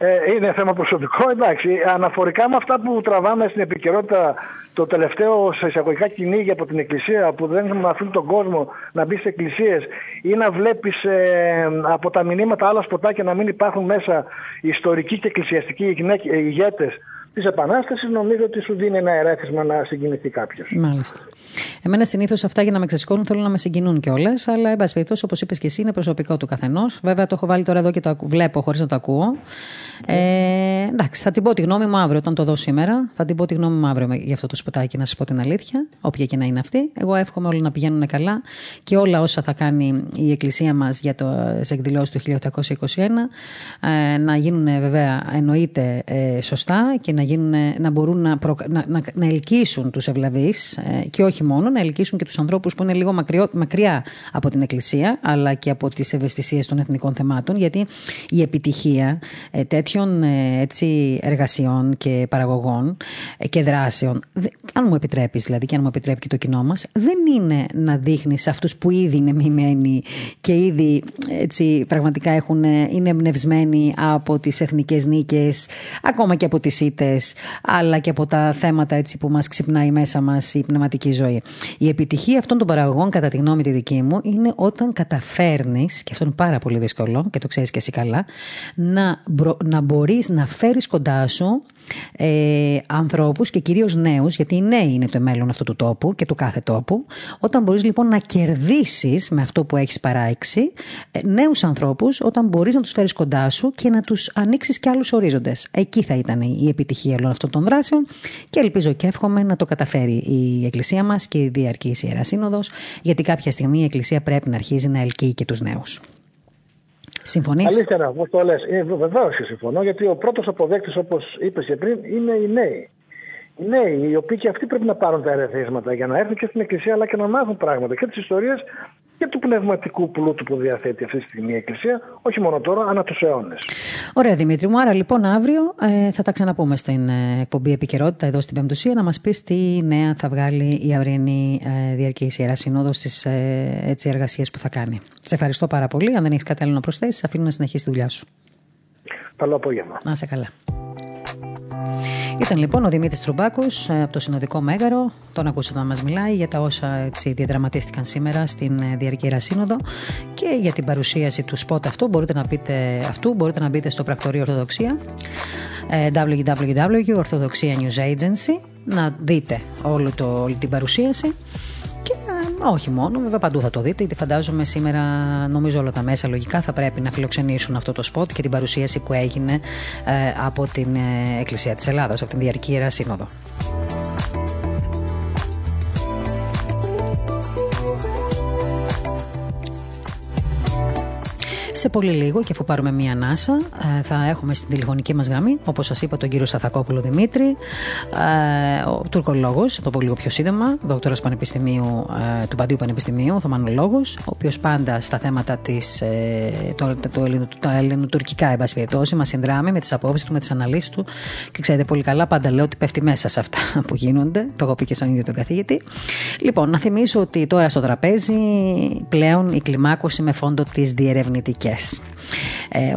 Ε, είναι θέμα προσωπικό, εντάξει. Αναφορικά με αυτά που τραβάμε στην επικαιρότητα το τελευταίο σε εισαγωγικά κυνήγι από την Εκκλησία που δεν αφήνουν τον κόσμο να μπει σε εκκλησίες ή να βλέπεις ε, από τα μηνύματα άλλα σποτάκια να μην υπάρχουν μέσα ιστορικοί και εκκλησιαστικοί ηγέτες της Επανάστασης, νομίζω ότι σου δίνει ένα ερέθισμα να συγκινηθεί κάποιος. Μάλιστα. Εμένα συνήθως αυτά για να με ξεσηκώνουν θέλω να με συγκινούν κιόλας, αλλά εν πάση περιπτώσει, όπως είπες και εσύ, είναι προσωπικό του καθενός. Βέβαια, το έχω βάλει τώρα εδώ και το βλέπω χωρίς να το ακούω. Ε, εντάξει, θα την πω τη γνώμη μου αύριο, όταν το δω σήμερα. Θα την πω τη γνώμη μου αύριο για αυτό το σποτάκι, να σας πω την αλήθεια, όποια και να είναι αυτή. Εγώ εύχομαι όλα να πηγαίνουν καλά και όλα όσα θα κάνει η Εκκλησία μας για το εκδηλώσεις του 1821 ε, να γίνουν βέβαια εννοείται ε, σωστά και να, γίνουν, να μπορούν να, να, να, να ελκύσουν τους ευλαβείς ε, και όχι μόνο, να ελκύσουν και τους ανθρώπους που είναι λίγο μακριό, μακριά από την Εκκλησία αλλά και από τις ευαισθησίες των εθνικών θεμάτων γιατί η επιτυχία ε, τέτοιων ε, έτσι, εργασιών και παραγωγών ε, και δράσεων, αν μου επιτρέπεις δηλαδή και αν μου επιτρέπει και το κοινό μας, δεν είναι να δείχνεις αυτούς που ήδη είναι μοιημένοι και ήδη έτσι, πραγματικά έχουν, είναι εμπνευσμένοι από τις εθνικές νίκες, ακόμα και από τις ήττες, αλλά και από τα θέματα έτσι, που μας ξυπνάει μέσα μας η πνευματική ζωή. Η επιτυχία αυτών των παραγωγών, κατά τη γνώμη τη δική μου, είναι όταν καταφέρνεις, και αυτό είναι πάρα πολύ δύσκολο και το ξέρεις και εσύ καλά, να, να μπορείς να φέρεις κοντά σου ε, ανθρώπους και κυρίως νέους, γιατί οι νέοι είναι το μέλλον αυτού του τόπου και του κάθε τόπου, όταν μπορείς λοιπόν να κερδίσεις με αυτό που έχεις παράξει ε, νέους ανθρώπους, όταν μπορείς να τους φέρεις κοντά σου και να τους ανοίξεις και άλλους ορίζοντες. Εκεί θα ήταν η επιτυχία όλων αυτών των δράσεων και ελπίζω και εύχομαι να το καταφέρει η Εκκλησία μας και η Διαρκής Ιερά Σύνοδος, γιατί κάποια στιγμή η Εκκλησία πρέπει να αρχίζει να ελκύει και τους νέους. Συμφωνείς; Αλήθεια, όπως το λες. Ε, Βεβαίως και συμφωνώ, γιατί ο πρώτος αποδέκτης, όπως είπες και πριν, είναι οι νέοι. Οι νέοι, οι οποίοι και αυτοί πρέπει να πάρουν τα ερεθίσματα για να έρθουν και στην Εκκλησία, αλλά και να μάθουν πράγματα και τις ιστορίες και του πνευματικού πλούτου που διαθέτει αυτή τη στιγμή η Εκκλησία, όχι μόνο τώρα, ανά τους αιώνες. Ωραία, Δημήτρη μου. Άρα λοιπόν αύριο ε, θα τα ξαναπούμε στην ε, εκπομπή Επικαιρότητα εδώ στην Πεμπτουσία να μας πεις τι νέα θα βγάλει η αυριανή ε, διαρκής Ιερά Συνόδος στις ε, εργασίες που θα κάνει. Σε ευχαριστώ πάρα πολύ. Αν δεν έχεις κάτι άλλο να προσθέσεις, αφήνω να συνεχίσει τη δουλειά σου. Καλό απόγευμα. Να είσαι καλά. Ήταν λοιπόν ο Δημήτρης Τρουμπάκος ε, από το Συνοδικό Μέγαρο. Τον ακούσατε να μας μιλάει για τα όσα έτσι, διαδραματίστηκαν σήμερα στην ε, Διαρκή Σύνοδο και για την παρουσίαση του σποτ αυτού. Μπορείτε να μπείτε, αυτού μπορείτε να μπείτε στο πρακτορείο Ορθοδοξία ε, www.orthodoxia News Agency να δείτε όλη, το, όλη την παρουσίαση και όχι μόνο, βέβαια παντού θα το δείτε, γιατί φαντάζομαι σήμερα νομίζω όλα τα μέσα λογικά θα πρέπει να φιλοξενήσουν αυτό το σποτ και την παρουσίαση που έγινε ε, από την ε, Εκκλησία της Ελλάδας, από την Διαρκή Ιερά Σύνοδο. Σε πολύ λίγο και αφού πάρουμε μία ανάσα, ε, θα έχουμε στην τηλεφωνική μας γραμμή, όπως σας είπα, τον κύριο Σταθακόπουλο Δημήτρη, ε, ο τουρκολόγος, το πω λίγο πιο σύντομα, δόκτωρας Πανεπιστημίου, ε, του Παντίου Πανεπιστημίου, θωμανολόγος, ο οποίος πάντα στα θέματα της. το, το, τα ελληνοτουρκικά, εν πάση περιπτώσει, μας συνδράμει με τις απόψεις του, με τις αναλύσεις του και ξέρετε πολύ καλά, πάντα λέω ότι πέφτει μέσα σε αυτά που γίνονται. Το έχω πει και στον ίδιο τον καθηγητή. Λοιπόν, να θυμίσω ότι τώρα στο τραπέζι πλέον η κλιμάκωση με φόντο της διερευνητικής. Ε,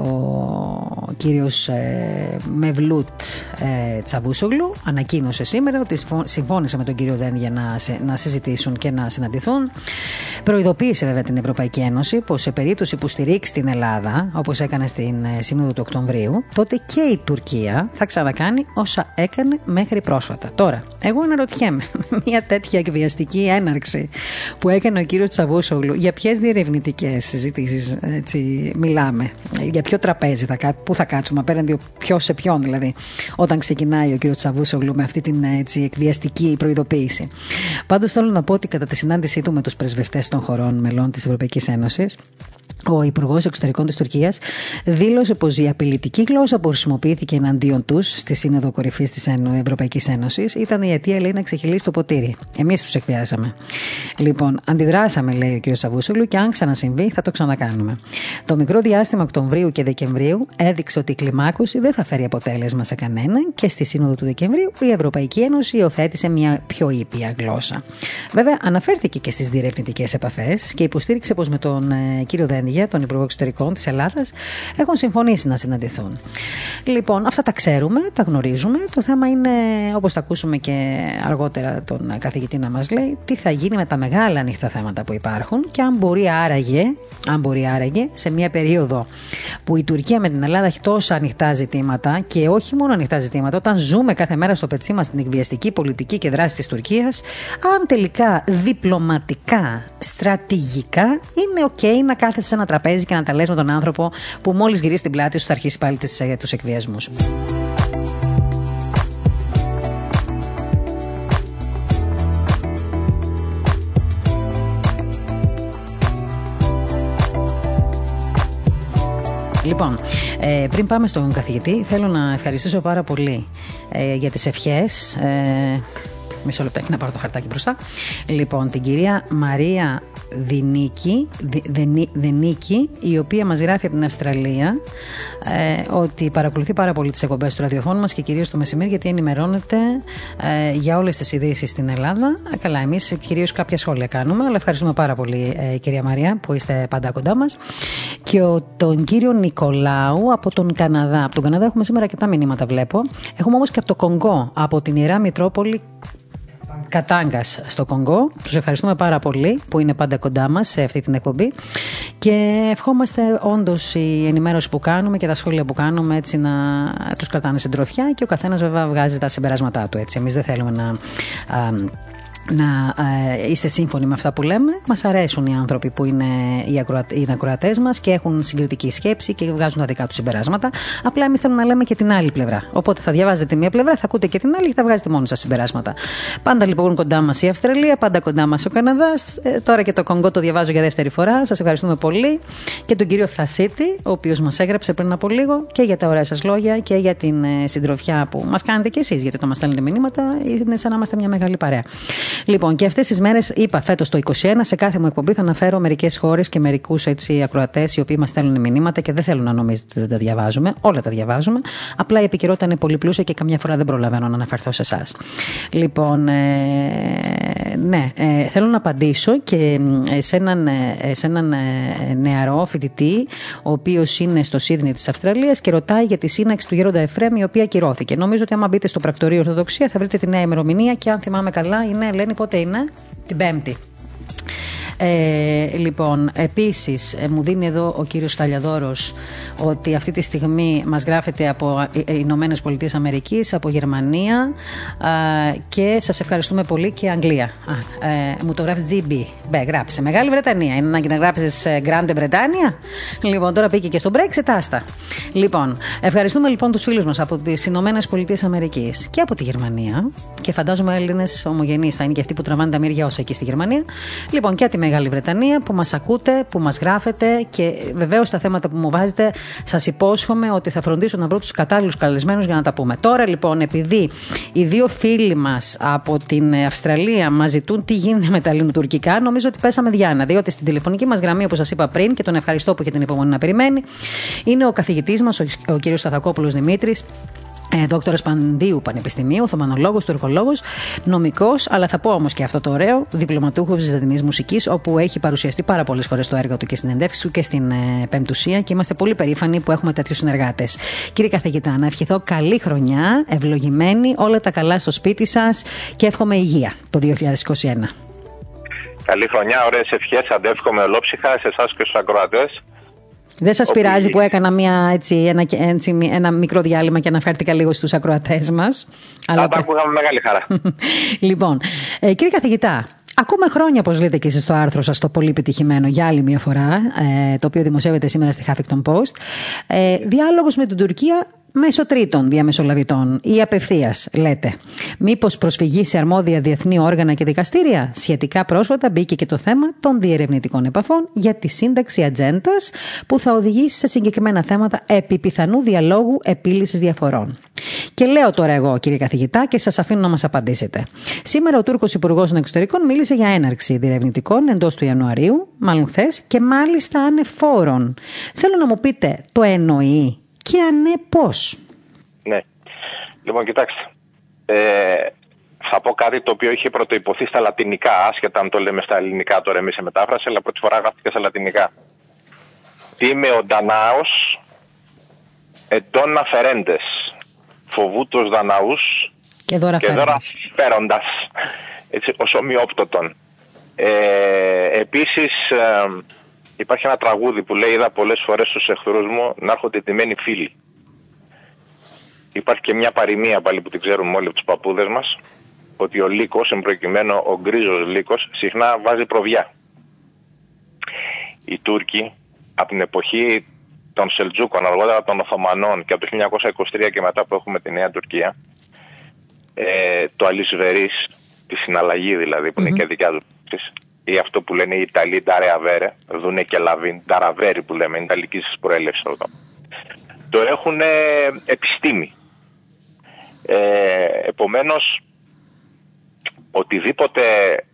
ο κύριος ε, Μευλούτ ε, Τσαβούσογλου ανακοίνωσε σήμερα ότι συμφώνησε με τον κύριο Δένδια να, να συζητήσουν και να συναντηθούν. Προειδοποίησε βέβαια την Ευρωπαϊκή Ένωση πως σε περίπτωση που στηρίξει την Ελλάδα, όπως έκανε στην Σύνοδο του Οκτωβρίου, τότε και η Τουρκία θα ξανακάνει όσα έκανε μέχρι πρόσφατα. Τώρα, εγώ αναρωτιέμαι, μια τέτοια εκβιαστική έναρξη που έκανε ο κύριος Τσαβούσογλου, για ποιες διερευνητικές συζητήσεις μιλάμε, για ποιο τραπέζι θα, πού θα κάτσουμε απέναντι ποιο σε ποιον δηλαδή, όταν ξεκινάει ο κύριος Τσαβούσογλου με αυτή την έτσι, εκβιαστική προειδοποίηση. Πάντως θέλω να πω ότι κατά τη συνάντησή του με τους πρεσβευτές των χωρών μελών της Ευρωπαϊκής Ένωσης, ο Υπουργός Εξωτερικών της Τουρκίας δήλωσε πως η απειλητική γλώσσα που χρησιμοποιήθηκε εναντίον τους στη Σύνοδο Κορυφής της Ευρωπαϊκής Ένωσης ήταν η αιτία, λέει, να ξεχυλήσει το ποτήρι. Εμείς τους εκβιάσαμε. Λοιπόν, αντιδράσαμε, λέει ο κ. Σαβούσουλου, και αν ξανασυμβεί θα το ξανακάνουμε. Το μικρό διάστημα Οκτωβρίου και Δεκεμβρίου έδειξε ότι η κλιμάκωση δεν θα φέρει αποτέλεσμα σε κανέναν και στη Σύνοδο του Δεκεμβρίου η Ευρωπαϊκή Ένωση υιοθέτησε μια πιο ήπια γλώσσα. Βέβαια, αναφέρθηκε και στις διερευνητικές επαφές και υποστήριξε πως με τον ε, κύριο Δένδη Υπουργεία, τον Υπουργό Εξωτερικών της Ελλάδας, έχουν συμφωνήσει να συναντηθούν. Λοιπόν, αυτά τα ξέρουμε, τα γνωρίζουμε. Το θέμα είναι, όπως θα ακούσουμε και αργότερα τον καθηγητή να μας λέει, τι θα γίνει με τα μεγάλα ανοιχτά θέματα που υπάρχουν και αν μπορεί άραγε, αν μπορεί άραγε σε μια περίοδο που η Τουρκία με την Ελλάδα έχει τόσα ανοιχτά ζητήματα και όχι μόνο ανοιχτά ζητήματα, όταν ζούμε κάθε μέρα στο πετσί μας την εκβιαστική πολιτική και δράση της Τουρκίας, αν τελικά διπλωματικά, στρατηγικά είναι OK να κάθεται σε ένα τραπέζι και να τα λες με τον άνθρωπο που μόλις γυρίσει την πλάτη σου θα αρχίσει πάλι ε, τους εκβιασμούς. Λοιπόν, ε, πριν πάμε στον καθηγητή, θέλω να ευχαριστήσω πάρα πολύ ε, για τις ευχές. Ε, μισό λεπτό, να πάρω το χαρτάκι μπροστά. Λοιπόν, την κυρία Μαρία Δινίκη, Δενίκη, η οποία μας γράφει από την Αυστραλία ε, ότι παρακολουθεί πάρα πολύ τις εκπομπές του ραδιοφώνου μας και κυρίως το μεσημέρι γιατί ενημερώνεται ε, για όλες τις ειδήσεις στην Ελλάδα. Ε, καλά, εμείς κυρίως κάποια σχόλια κάνουμε, αλλά ευχαριστούμε πάρα πολύ ε, κυρία Μαρία που είστε πάντα κοντά μας. Και ο, τον κύριο Νικολάου από τον Καναδά. Από τον Καναδά έχουμε σήμερα και τα μηνύματα βλέπω. Έχουμε όμως και από το Κονγκό, από την Ιερά Μητρόπολη Κατάγκας στο Κονγκό. Τους ευχαριστούμε πάρα πολύ που είναι πάντα κοντά μας σε αυτή την εκπομπή. Και ευχόμαστε όντως η ενημέρωση που κάνουμε και τα σχόλια που κάνουμε έτσι να τους κρατάνε συντροφιά και ο καθένας βέβαια βγάζει τα συμπεράσματά του. Έτσι. Εμείς δεν θέλουμε να να ε, είστε σύμφωνοι με αυτά που λέμε. Μας αρέσουν οι άνθρωποι που είναι οι, ακροατε, οι ακροατές μας και έχουν συγκριτική σκέψη και βγάζουν τα δικά τους συμπεράσματα. Απλά εμείς θέλουμε να λέμε και την άλλη πλευρά. Οπότε θα διαβάζετε τη μία πλευρά, θα ακούτε και την άλλη και θα βγάζετε μόνοι σας συμπεράσματα. Πάντα λοιπόν κοντά μας η Αυστραλία, πάντα κοντά μας ο Καναδάς. Ε, τώρα και το Κονγκό το διαβάζω για δεύτερη φορά. Σας ευχαριστούμε πολύ. Και τον κύριο Θασίτη, ο οποίος μας έγραψε πριν από λίγο και για τα ωραία σας λόγια και για την ε, συντροφιά που μας κάνετε κι εσείς. Γιατί όταν μας στέλνετε μηνύματα είναι σαν να είμαστε μια μεγάλη παρέα. Λοιπόν, και αυτές τις μέρες είπα φέτος το 21, σε κάθε μου εκπομπή θα αναφέρω μερικές χώρες και μερικούς ακροατές οι οποίοι μας στέλνουν μηνύματα και δεν θέλουν να νομίζετε ότι δεν τα διαβάζουμε. Όλα τα διαβάζουμε. Απλά η επικαιρότητα είναι πολύ πλούσια και καμιά φορά δεν προλαβαίνω να αναφερθώ σε εσάς. Λοιπόν, ε, ναι, ε, θέλω να απαντήσω και σε έναν, ε, σε έναν ε, νεαρό φοιτητή, ο οποίος είναι στο Σίδνη της Αυστραλίας και ρωτάει για τη σύναξη του Γέροντα Εφρέμ, η οποία ακυρώθηκε. Νομίζω ότι άμα μπείτε στο πρακτορείο Ορθοδοξία θα βρείτε τη νέα ημερομηνία και αν θυμάμαι καλά, η νέα λένε πότε είναι, την Πέμπτη. Ε, λοιπόν, επίσης, ε, μου δίνει εδώ ο κύριος Σταλιαδόρος ότι αυτή τη στιγμή μας γράφεται από ε, Ηνωμένες Πολιτείες Αμερικής, από Γερμανία και σας ευχαριστούμε πολύ και Αγγλία. Ε, μου το γράφει GB. Μπε, γράψε. Μεγάλη Βρετανία. Είναι ανάγκη να γράψεις Grande Βρετάνια. Λοιπόν, τώρα πήγε και στο Brexit, άστα. Λοιπόν, ευχαριστούμε λοιπόν τους φίλους μας από τις Ηνωμένες Πολιτείες Αμερικής και από τη Γερμανία. Και φαντάζομαι Έλληνες ομογενείς θα είναι και αυτοί που τραβάνε τα μύρια όσα εκεί στη Γερμανία. Λοιπόν, και τη Μεγάλη Βρετανία που μας ακούτε, που μας γράφετε και βεβαίως τα θέματα που μου βάζετε σας υπόσχομαι ότι θα φροντίσω να βρω τους κατάλληλους καλεσμένους για να τα πούμε. Τώρα λοιπόν, επειδή οι δύο φίλοι μας από την Αυστραλία μας ζητούν τι γίνεται με τα ελληνοτουρκικά, νομίζω ότι πέσαμε διάνα. Διότι στην τηλεφωνική μας γραμμή, όπως σας είπα πριν, και τον ευχαριστώ που είχε την υπομονή να περιμένει, είναι ο καθηγητής μας, ο, ο κ. Σταθακόπουλος Δημήτρης, ε, δόκτωρας Παντίου Πανεπιστημίου, θωμανολόγος, τουρκολόγος, νομικός, αλλά θα πω όμως και αυτό το ωραίο, διπλωματούχος Βυζαντινή Μουσικής, όπου έχει παρουσιαστεί πάρα πολλές φορές το έργο του και στην συνεντεύξει του και στην ε, Πεμπτουσία και είμαστε πολύ περήφανοι που έχουμε τέτοιους συνεργάτες. Κύριε Καθηγητά, να ευχηθώ καλή χρονιά, ευλογημένη, όλα τα καλά στο σπίτι σας και εύχομαι υγεία το 2021. Καλή χρονιά, ωραίες ευχές. Αντεύχομαι ολόψυχα σε εσάς και στους ακροατές. Δεν σας πειράζει που έκανα μια, έτσι, ένα, έτσι, ένα μικρό διάλειμμα και αναφέρθηκα λίγο στους ακροατές μας. Αλλά τα ακούγαμε μεγάλη χαρά. λοιπόν, ε, κύριε καθηγητά, Ακούμε χρόνια, όπως λέτε και εσείς στο άρθρο σας, το πολύ επιτυχημένο για άλλη μια φορά, ε, το οποίο δημοσιεύεται σήμερα στη Huffington Post. Ε, Διάλογος με την Τουρκία μέσω τρίτων διαμεσολαβητών ή απευθείας, λέτε. Μήπως προσφυγή σε αρμόδια διεθνή όργανα και δικαστήρια; Σχετικά πρόσφατα μπήκε και το θέμα των διερευνητικών επαφών για τη σύνταξη ατζέντας που θα οδηγήσει σε συγκεκριμένα θέματα επί πιθανού διαλόγου επίλυσης διαφορών. Και λέω τώρα εγώ, κύριε καθηγητά, και σας αφήνω να μας απαντήσετε. Σήμερα ο Τούρκος Υπουργός των Εξωτερικών μίλησε για έναρξη διερευνητικών εντός του Ιανουαρίου, μάλλον χθες, και μάλιστα ανεφόρων. Θέλω να μου πείτε, το εννοεί και αν ναι, πώς; Ναι. Λοιπόν, κοιτάξτε. Ε, θα πω κάτι το οποίο είχε πρωτοϋποθεί στα λατινικά, άσχετα αν το λέμε στα ελληνικά τώρα εμείς σε μετάφραση, αλλά πρώτη φορά γράφτηκε στα λατινικά. Τι είμαι ο Ντανάος, εντών αφαιρέντες, φοβούτος Δαναούς και δώρα, και δώρα φέροντας, έτσι, ως ομοιόπτωτον. Ε, επίσης, ε, Υπάρχει ένα τραγούδι που λέει: Είδα πολλές φορές στους εχθρούς μου να έρχονται τιμένοι φίλοι. Υπάρχει και μια παροιμία πάλι που την ξέρουμε όλοι από τους παππούδες μας, ότι ο λύκος, εν προκειμένου ο γκρίζος λύκος, συχνά βάζει προβιά. Οι Τούρκοι από την εποχή των Σελτζούκων, αργότερα των Οθωμανών και από το 1923 και μετά που έχουμε τη Νέα Τουρκία, ε, το αλυσβερής, τη συναλλαγή δηλαδή, που είναι και δικιά τους ή αυτό που λένε οι Ιταλοί Νταρεαβέρε, δούνε και Λαβίν, Νταραβέρι που λέμε, είναι Ιταλική προέλευση αυτό. Το έχουν επιστήμη. Ε, επομένως, οτιδήποτε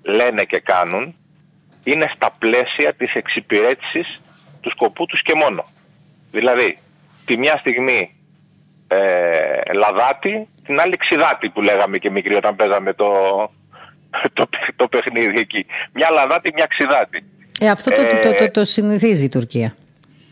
λένε και κάνουν είναι στα πλαίσια της εξυπηρέτησης του σκοπού τους και μόνο. Δηλαδή, τη μια στιγμή ε, λαδάτη, την άλλη ξιδάτη που λέγαμε και μικρή όταν παίζαμε το, το, το παιχνίδι εκεί. Μια λαδάτη, μια ξιδάτη. Ε, αυτό το, το, το, το, συνηθίζει η Τουρκία.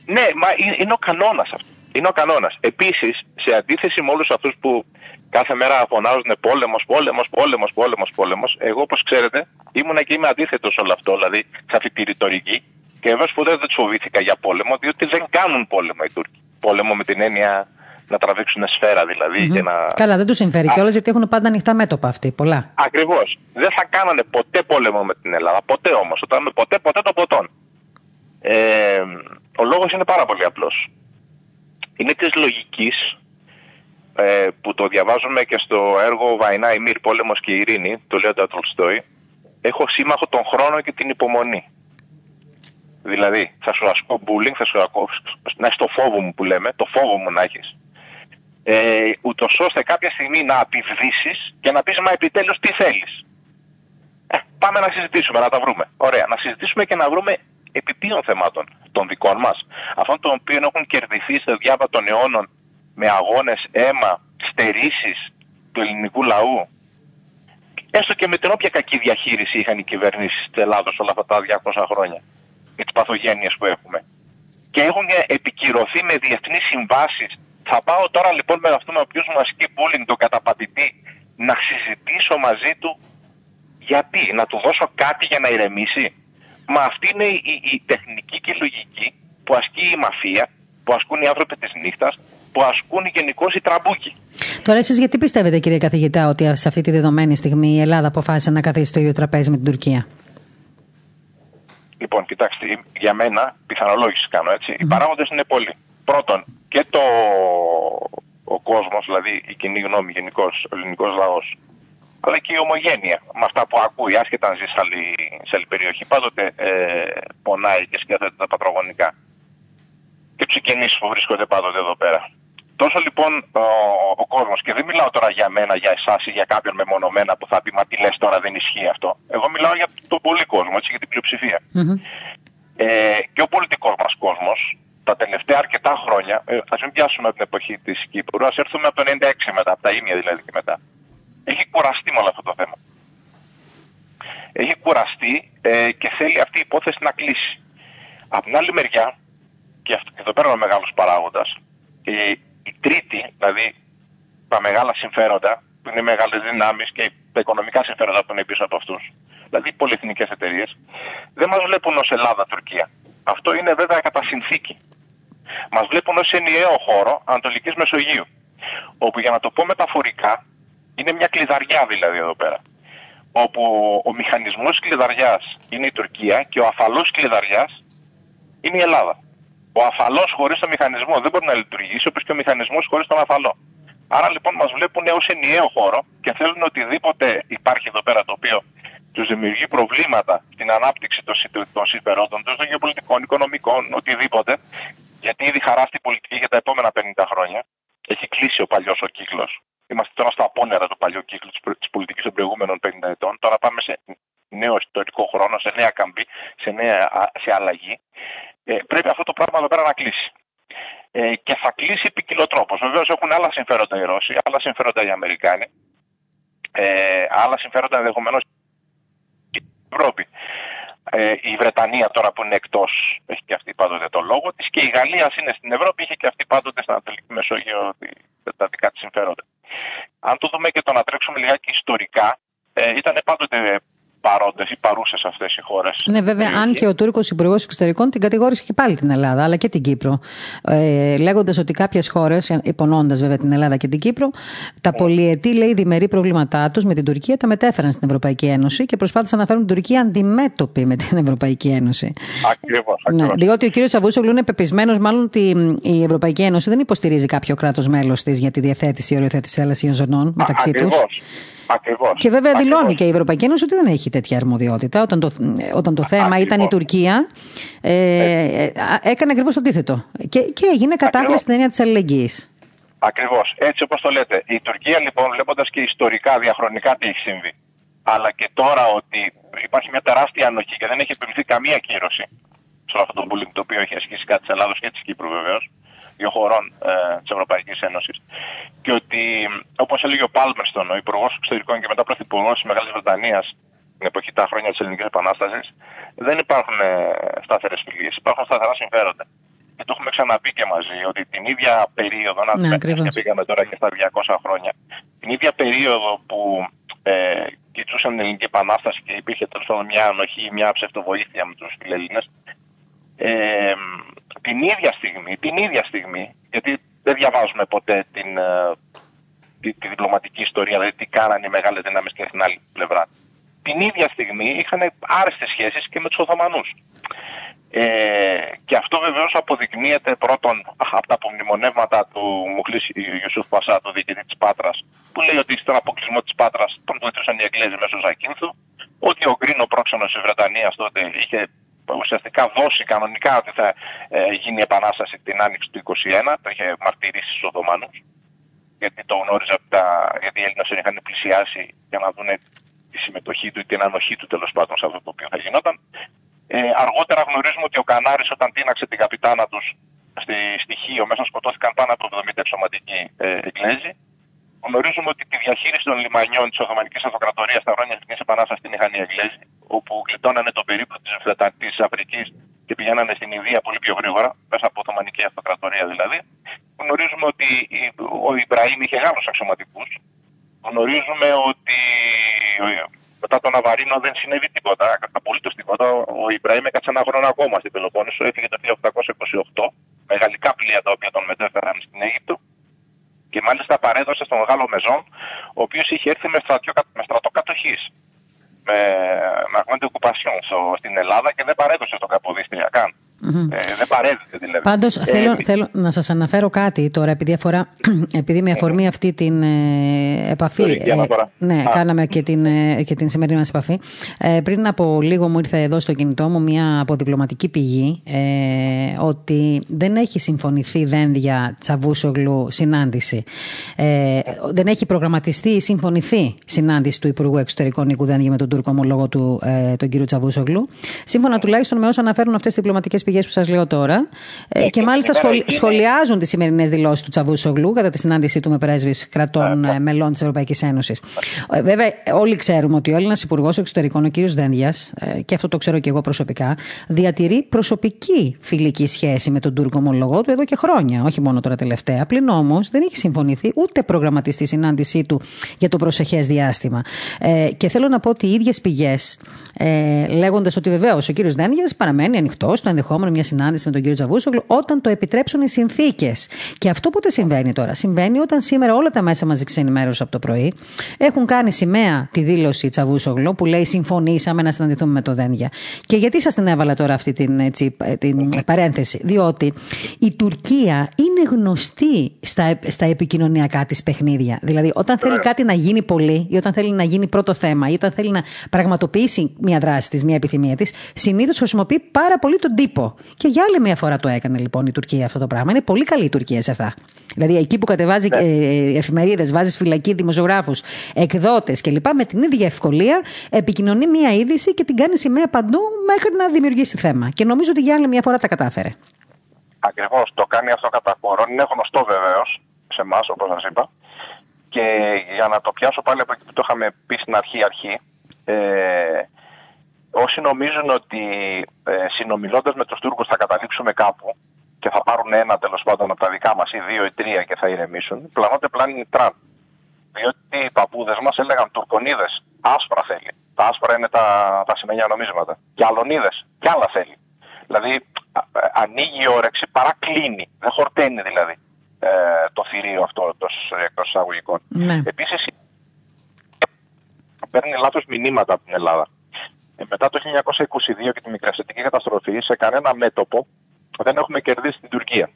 Ναι, μα είναι ο κανόνας αυτό. Είναι ο κανόνας. Επίσης, σε αντίθεση με όλους αυτούς που κάθε μέρα φωνάζουν πόλεμος, πόλεμος, πόλεμος, πόλεμος, πόλεμος, εγώ όπως ξέρετε ήμουνα και είμαι αντίθετος σε όλο αυτό, δηλαδή σε αυτή τη ρητορική. Και βέβαια σπουδαία δεν τους φοβήθηκα για πόλεμο, διότι δεν κάνουν πόλεμο οι Τούρκοι. Πόλεμο με την έννοια να τραβήξουν σφαίρα δηλαδή. Mm-hmm. Και να... Καλά, δεν τους συμφέρει κιόλας γιατί έχουν πάντα ανοιχτά μέτωπα αυτοί. Πολλά. Ακριβώς. Δεν θα κάνανε ποτέ πόλεμο με την Ελλάδα. Ποτέ όμως. Όταν ποτέ, ποτέ το ποτόν. Ε, ο λόγος είναι πάρα πολύ απλός. Είναι της λογικής ε, που το διαβάζουμε και στο έργο Βαϊνά Ημίρ, Πόλεμος και Ειρήνη, το λέω το Τολστόι. Έχω σύμμαχο τον χρόνο και την υπομονή. Δηλαδή, θα σου ασκώ bullying, θα σου ασκώ, να έχει το φόβο μου που λέμε, το φόβο μου να έχεις ε, ούτως ώστε κάποια στιγμή να απειβδίσει και να πεις Μα επιτέλους τι θέλεις. Ε, πάμε να συζητήσουμε, να τα βρούμε. Ωραία. Να συζητήσουμε και να βρούμε επί ποιων θεμάτων των δικών μας. Αυτών των οποίων έχουν κερδιθεί στο διάβα των αιώνων με αγώνες, αίμα, στερήσεις του ελληνικού λαού. Έστω και με την όποια κακή διαχείριση είχαν οι κυβερνήσεις της Ελλάδα όλα αυτά τα 200 χρόνια. Και τις παθογένειες που έχουμε. Και έχουν επικυρωθεί με διεθνείς συμβάσεις θα πάω τώρα λοιπόν με αυτόν ο οποίος μου ασκεί bullying, τον καταπατητή, να συζητήσω μαζί του γιατί, να του δώσω κάτι για να ηρεμήσει. Μα αυτή είναι η, η, τεχνική και η λογική που ασκεί η μαφία, που ασκούν οι άνθρωποι της νύχτας, που ασκούν γενικώς οι τραμπούκοι. Τώρα, εσείς γιατί πιστεύετε, κύριε καθηγητά, ότι σε αυτή τη δεδομένη στιγμή η Ελλάδα αποφάσισε να καθίσει στο ίδιο τραπέζι με την Τουρκία; Λοιπόν, κοιτάξτε, για μένα, πιθανολόγηση κάνω έτσι. Mm-hmm. Οι παράγοντες είναι πολλοί. Πρώτον, και το, ο κόσμος, δηλαδή η κοινή γνώμη γενικώ, ο ελληνικός λαός, αλλά και η ομογένεια με αυτά που ακούει, άσχετα αν ζει σε άλλη, σε άλλη περιοχή, πάντοτε ε, πονάει και σκέφτεται τα πατρογονικά. Και τους συγγενείς που βρίσκονται πάντοτε εδώ πέρα. Τόσο λοιπόν ο, ο κόσμος, και δεν μιλάω τώρα για μένα, για εσάς ή για κάποιον μεμονωμένα που θα πει Μα τι λες τώρα δεν ισχύει αυτό. Εγώ μιλάω για τον πολύ κόσμο, έτσι, για την πλειοψηφία. Mm-hmm. Ε, και ο πολιτικός μας κόσμο κόσμος τα τελευταία αρκετά χρόνια, ε, ας μην πιάσουμε από την εποχή της Κύπρου, ας έρθουμε από το 96 μετά, από τα ίμια δηλαδή και μετά. Έχει κουραστεί με όλο αυτό το θέμα. Έχει κουραστεί ε, και θέλει αυτή η υπόθεση να κλείσει. Από την άλλη μεριά, και, αυτό, και εδώ πέρα ο μεγάλος παράγοντας, η, η τρίτη, δηλαδή τα μεγάλα συμφέροντα, που είναι οι μεγάλες δυνάμεις και τα οικονομικά συμφέροντα που είναι πίσω από αυτούς, δηλαδή οι πολυεθνικές εταιρείες, δεν μας βλέπουν ως Ελλάδα-Τουρκία. Αυτό είναι βέβαια κατά συνθήκη. Μας βλέπουν ως ενιαίο χώρο Ανατολικής Μεσογείου, όπου για να το πω μεταφορικά, είναι μια κλειδαριά δηλαδή εδώ πέρα. Όπου ο μηχανισμός κλειδαριάς είναι η Τουρκία και ο αφαλός κλειδαριάς είναι η Ελλάδα. Ο αφαλός χωρίς το μηχανισμό δεν μπορεί να λειτουργήσει όπως και ο μηχανισμός χωρίς τον αφαλό. Άρα λοιπόν μας βλέπουν ως ενιαίο χώρο και θέλουν οτιδήποτε υπάρχει εδώ πέρα το οποίο τους δημιουργεί προβλήματα στην ανάπτυξη των συμφερόντων τους, των γεωπολιτικών, οικονομικών, οτιδήποτε, γιατί ήδη χαράστη η πολιτική για τα επόμενα 50 χρόνια. Έχει κλείσει ο παλιός ο κύκλος. Είμαστε τώρα στα απόνερα του παλιού κύκλου της πολιτικής των προηγούμενων 50 ετών. Τώρα πάμε σε νέο ιστορικό χρόνο, σε νέα καμπή, σε, νέα, σε αλλαγή. Ε, πρέπει αυτό το πράγμα εδώ πέρα να κλείσει. Ε, και θα κλείσει ποικιλοτρόπως. Βεβαίως έχουν άλλα συμφέροντα οι Ρώσοι, άλλα συμφέροντα οι Αμερικάνοι, ε, άλλα συμφέροντα ενδεχομένως η Ευρώπη. Ε, η Βρετανία τώρα που είναι εκτός έχει και αυτή πάντοτε το λόγο της και η Γαλλία είναι στην Ευρώπη, είχε και αυτή πάντοτε στην Ανατολική Μεσόγειο τα δικά της συμφέροντα. Αν το δούμε και το να τρέξουμε λιγάκι ιστορικά, ε, ήταν πάντοτε παρόντες ή παρούσες αυτές οι χώρες. Ναι, βέβαια, αν και ο Τούρκος Υπουργός Εξωτερικών την κατηγόρησε και πάλι την Ελλάδα, αλλά και την Κύπρο. Ε, Λέγοντας ότι κάποιες χώρες, υπονοώντας βέβαια την Ελλάδα και την Κύπρο, τα ναι. πολυετή λέει διμερεί προβλήματά τους με την Τουρκία τα μετέφεραν στην Ευρωπαϊκή Ένωση και προσπάθησαν να φέρουν την Τουρκία αντιμέτωπη με την Ευρωπαϊκή Ένωση. Ακριβώς. Ναι, διότι ο κ. Τσαβούσογλου είναι πεπισμένος, μάλλον ότι η Ευρωπαϊκή Ένωση δεν υποστηρίζει κάποιο κράτος μέλος της για τη διαθέτηση οριοθέτηση θαλασσίων ζωνών μεταξύ τους. Ακριβώς. Και βέβαια δηλώνει και η Ευρωπαϊκή Ένωση ότι δεν έχει τέτοια αρμοδιότητα. Όταν το, όταν το θέμα ήταν η Τουρκία, ε, ε, έκανε ακριβώς το αντίθετο. Και, και έγινε κατάχρηση στην έννοια της αλληλεγγύης. Ακριβώς. Έτσι όπως το λέτε. Η Τουρκία λοιπόν, βλέποντας και ιστορικά, διαχρονικά τι έχει συμβεί, αλλά και τώρα ότι υπάρχει μια τεράστια ανοχή και δεν έχει επιβληθεί καμία κύρωση σε αυτό το bullying το οποίο έχει ασκήσει κάτι της Ελλάδος και της Κύπρου βεβαίως, δύο χωρών ε, της Ευρωπαϊκής Ένωσης. Και ότι, όπως έλεγε ο Πάλμερστον, ο Υπουργός Εξωτερικών και μετά Πρωθυπουργός της Μεγάλης Βρετανίας την εποχή τα χρόνια της Ελληνικής Επανάστασης, δεν υπάρχουν ε, σταθερές φιλίε, υπάρχουν σταθερά συμφέροντα. Και το έχουμε ξαναπεί και μαζί ότι την ίδια περίοδο, να ναι, και πήγαμε τώρα και στα 200 χρόνια, την ίδια περίοδο που ε, κοιτούσαν την Ελληνική Επανάσταση και υπήρχε τέλο πάντων μια ανοχή, μια ψευτοβοήθεια με τους φιλελλήνες, ε, την ίδια στιγμή, την ίδια στιγμή, γιατί δεν διαβάζουμε ποτέ την, ε, τη, τη, διπλωματική ιστορία, δηλαδή τι κάνανε οι μεγάλες δυνάμεις και στην άλλη πλευρά. Την ίδια στιγμή είχαν άρεστε σχέσεις και με τους Οθωμανούς. Ε, και αυτό βεβαίως αποδεικνύεται πρώτον από τα απομνημονεύματα του Μουχλής Ιουσούφ Πασά, του διοικητής της Πάτρας, που λέει ότι στον αποκλεισμό της Πάτρας τον βοηθούσαν οι Εγγλέζοι μέσω Ζακίνθου, ότι ο Γκρίνο πρόξενος της Βρετανίας τότε είχε ουσιαστικά δώσει κανονικά ότι θα ε, γίνει επανάσταση την άνοιξη του 2021. Το είχε μαρτυρήσει στου Οθωμάνου. Γιατί το γνώριζε από τα. Γιατί οι Έλληνες είχαν πλησιάσει για να δουν τη συμμετοχή του ή την ανοχή του τέλος πάντων σε αυτό το οποίο θα γινόταν. Ε, αργότερα γνωρίζουμε ότι ο Κανάρης όταν τίναξε την καπιτάνα τους στη στοιχείο μέσα σκοτώθηκαν πάνω από 70 εξωματικοί ε, Εγγλέζοι. Γνωρίζουμε ότι τη διαχείριση των λιμανιών της Οθωμανικής Αυτοκρατορίας στα χρόνια της Επανάστασης την είχαν οι Εγγλέζοι, όπου γλιτώνανε το περίπου της Αφρικής και πηγαίνανε στην Ινδία πολύ πιο γρήγορα, μέσα από Οθωμανική Αυτοκρατορία δηλαδή. Γνωρίζουμε ότι ο Ιμπραήμ είχε Γάλλου αξιωματικούς. Γνωρίζουμε ότι μετά τον Αβαρίνο δεν συνέβη τίποτα, απολύτως τίποτα. Ο Ιμπραήμ έκατσε ένα χρόνο ακόμα στην Πελοπόννησο, έφυγε το 1828 με γαλλικά πλοία τα οποία τον μετέφεραν στην Αίγυπτο και μάλιστα παρέδωσε στον Γάλλο Μεζόν, ο οποίος είχε έρθει με, στρατιώ, με στρατοκατοχής. Με, με ογκουπασιόν στην Ελλάδα και δεν παρέδωσε στον Καποδίστρια καν. Mm-hmm. Ε, δεν παρέδωσε δηλαδή. Πάντως θέλω, θέλω να σας αναφέρω κάτι τώρα, επειδή, αφορά, επειδή με αφορμή αυτή την ε, επαφή. Ε, ναι, κάναμε και την, ε, και την σημερινή μας επαφή. Ε, πριν από λίγο μου ήρθε εδώ στο κινητό μου μια αποδιπλωματική πηγή ε, ότι δεν έχει συμφωνηθεί δένδια Τσαβούσογλου συνάντηση. Ε, δεν έχει προγραμματιστεί ή συμφωνηθεί συνάντηση του Υπουργού Εξωτερικών Νίκου Δένδια με τον Τούρκο ομολόγο του, ε, τον κύριο Τσαβούσογλου. Σύμφωνα τουλάχιστον με όσα αναφέρουν αυτές τις διπλωματικές πηγές που σας λέω τώρα. Ε, και μάλιστα σχολιάζουν τις σημερινές δηλώσεις του Τσαβούσογλου κατά τη συνάντησή του με πρέσβεις κρατών ε, μελών της Ευρωπαϊκής Ένωσης. Ε, βέβαια, όλοι ξέρουμε ότι ο Έλληνας Υπουργός Εξωτερικών, ο κύριος Δένδιας, και αυτό το ξέρω και εγώ προσωπικά, διατηρεί προσωπική φιλική σχέση με τον Τούρκο ομολογό του εδώ και χρόνια, όχι μόνο τώρα τελευταία. Πλην όμως δεν έχει συμφωνηθεί ούτε προγραμματιστεί η συνάντησή του για το προσεχές διάστημα. Ε, και θέλω να πω ότι οι ίδιες πηγές, ε, λέγοντας ότι βεβαίως ο κύριος Δένδιας παραμένει ανοιχτός στο ενδεχόμενο μια συνάντηση με τον κύριο Τζαβούσογλου όταν το επιτρέψουν οι συνθήκες. Και αυτό πότε συμβαίνει τώρα; Συμβαίνει όταν σήμερα όλα τα μέσα μαζική ενημέρωση από το πρωί έχουν κάνει σημαία τη δήλωση Τσαβούσογλου που λέει Συμφωνήσαμε να συναντηθούμε με το Δένδια. Και γιατί σας την έβαλα τώρα αυτή την, έτσι, την παρένθεση; Διότι η Τουρκία είναι γνωστή στα, στα επικοινωνιακά της παιχνίδια. Δηλαδή, όταν θέλει κάτι να γίνει πολύ ή όταν θέλει να γίνει πρώτο θέμα ή όταν θέλει να πραγματοποιήσει μια δράση της, μια επιθυμία της, συνήθως χρησιμοποιεί πάρα πολύ τον τύπο. Και για άλλη μια φορά το έκανε λοιπόν η Τουρκία αυτό το πράγμα. Είναι πολύ καλή η Τουρκία σε αυτά. Δηλαδή, εκεί που κατεβάζει ναι. ε, εφημερίδες, βάζεις φυλακή δημοσιογράφους, εκδότες κλπ. Με την ίδια ευκολία επικοινωνεί μια είδηση και την κάνει σημαία παντού μέχρι να δημιουργήσει θέμα. Και νομίζω ότι για άλλη μια φορά τα κατάφερε. Ακριβώς. Το κάνει αυτό κατά χώρο. Είναι γνωστό βεβαίως σε εμάς, όπως σας είπα. Και για να το πιάσω πάλι από εκεί που το είχαμε πει στην αρχή-αρχή, ε, όσοι νομίζουν ότι ε, συνομιλώντας με τους Τούρκους θα καταλήξουμε κάπου και θα πάρουν ένα τέλος πάντων από τα δικά μας ή δύο ή τρία και θα ηρεμήσουν, πλανώνται πλάνη τραν. Διότι οι παππούδες μας έλεγαν Τουρκονίδες, άσπρα θέλει. Τα άσπρα είναι τα, τα σημαίνια νομίσματα. Και αλωνίδες, κι άλλα θέλει. Δηλαδή ανοίγει η όρεξη παρά κλείνει. Δεν χορταίνει δηλαδή ε, το θηρίο αυτό εκτός εισαγωγικών. Ναι. Επίσης παίρνει λάθος μηνύματα από την Ελλάδα. Ε, μετά το 1922 και τη μικρασιατική καταστροφή, σε κανένα μέτωπο δεν έχουμε κερδίσει την Τουρκία.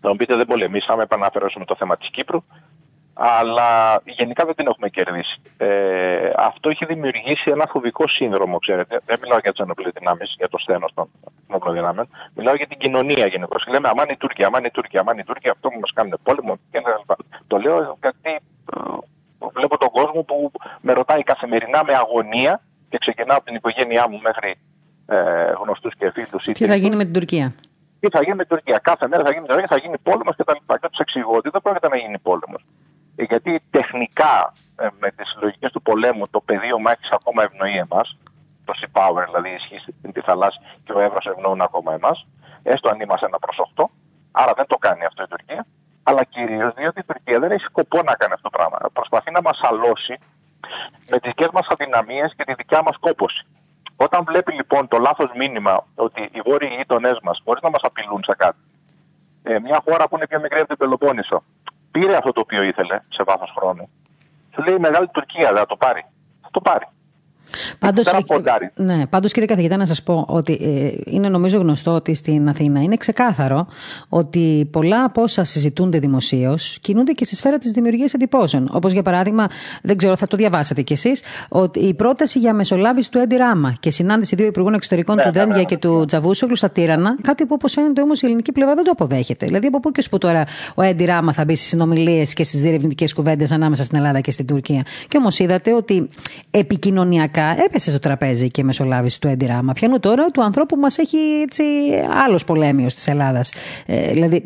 Θα μου πείτε δεν πολεμήσαμε, επαναφέρομαι το θέμα της Κύπρου, αλλά γενικά δεν την έχουμε κερδίσει. Ε, αυτό έχει δημιουργήσει ένα φοβικό σύνδρομο, ξέρετε. Δεν μιλάω για τις ενόπλες δυνάμεις, για το στένο των ενόπλων δυνάμεων. Μιλάω για την κοινωνία γενικώ. Και λέμε Αμάν η Τούρκια, Αμάν η Τούρκια, Αμάν η Τούρκια, αυτό που μας κάνουν πόλεμο κλπ. Το λέω γιατί ε, βλέπω τον κόσμο που με ρωτάει καθημερινά με αγωνία και ξεκινάω από την οικογένειά μου μέχρι ε, γνωστούς και φίλους. Τι θα γίνει με την Τουρκία; Τι θα γίνει με την Τουρκία; Κάθε μέρα θα γίνει, θα γίνει πόλεμος και τα λοιπά. Και τους εξηγώ ότι δεν πρόκειται να γίνει πόλεμος. Ε, γιατί τεχνικά ε, με τις λογικέ του πολέμου το πεδίο μάχης ακόμα ευνοεί εμάς. Το sea power δηλαδή ισχύει στην τη θαλάσσια και ο Εύρο ευνοούν ακόμα εμάς. Έστω αν είμαστε ένα προς 8. Άρα δεν το κάνει αυτό η Τουρκία. Αλλά κυρίως διότι η Τουρκία δεν έχει σκοπό να κάνει αυτό το πράγμα. Προσπαθεί να μας αλώσει με τις δικές μας αδυναμίες και τη δικιά μας κόποση. Όταν βλέπει λοιπόν το λάθος μήνυμα ότι οι βόρειοι γείτονές μας μπορείς να μας απειλούν σε κάτι, ε, μια χώρα που είναι πιο μικρή από την Πελοπόννησο, πήρε αυτό το οποίο ήθελε σε βάθος χρόνου. Σου λέει η Μεγάλη Τουρκία δεν θα το πάρει. Θα το πάρει. Πάντως, ναι, πάντως, κύριε καθηγητά, να σας πω ότι ε, είναι νομίζω γνωστό ότι στην Αθήνα είναι ξεκάθαρο ότι πολλά από όσα συζητούνται δημοσίως κινούνται και στη σφαίρα της δημιουργίας εντυπώσεων. Όπως για παράδειγμα, δεν ξέρω, θα το διαβάσατε κι εσείς, ότι η πρόταση για μεσολάβηση του Έντι Ράμα και συνάντηση δύο υπουργών εξωτερικών ναι, του Ντένδια ναι, ναι, και του Τζαβούσογλου στα Τύρανα, κάτι που όπως φαίνεται όμως η ελληνική πλευρά δεν το αποδέχεται. Δηλαδή, από πού και που τώρα ο Έντι Ράμα θα μπει στις συνομιλίες και στις διερευνητικές κουβέντες ανάμεσα στην Ελλάδα και στην Τουρκία. Και όμως είδατε ότι επικοινωνιακά έπεσε στο τραπέζι και η μεσολάβηση του Έντι Ράμα. Πιάνω τώρα του ανθρώπου που μας έχει έτσι άλλος πολέμιος της Ελλάδας. Ε, δηλαδή,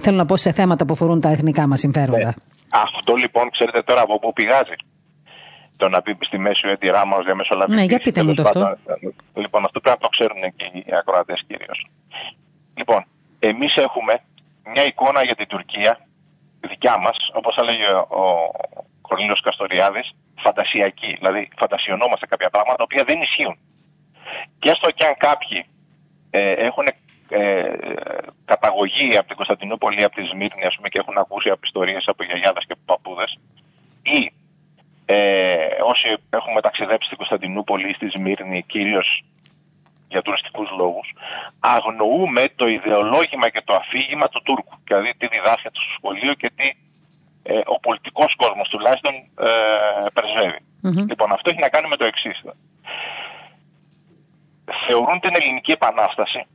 θέλω να πω σε θέματα που αφορούν τα εθνικά μας συμφέροντα. Ναι. Αυτό λοιπόν, ξέρετε τώρα από πού πηγάζει. Το να πει στη μέση ο Έντι Ράμα ως διαμεσολαβητής. Ναι, για πείτε μου το αυτό. Λοιπόν, αυτό πρέπει να το ξέρουν και οι ακροατές κυρίως. Λοιπόν, εμείς έχουμε μια εικόνα για την Τουρκία δικιά μας, όπως έλεγε ο Κορνίλο Καστοριάδης, φαντασιακή. Δηλαδή, φαντασιωνόμαστε κάποια πράγματα τα οποία δεν ισχύουν. Και έστω και αν κάποιοι ε, έχουν ε, καταγωγή από την Κωνσταντινούπολη ή από τη Σμύρνη, πούμε, και έχουν ακούσει από ιστορίε από γιαγιάδες και παππούδες, ή ε, όσοι έχουμε ταξιδέψει στην Κωνσταντινούπολη ή στη Σμύρνη, κυρίως για τουριστικούς λόγους, αγνοούμε το ιδεολόγημα και το αφήγημα του Τούρκου. Δηλαδή τι διδάσκεται στο σχολείο και τι ε, ο πολιτικός κόσμος τουλάχιστον ε, πρεσβευει Λοιπόν, αυτό έχει να κάνει με το εξής. Θεωρούν την Ελληνική Επανάσταση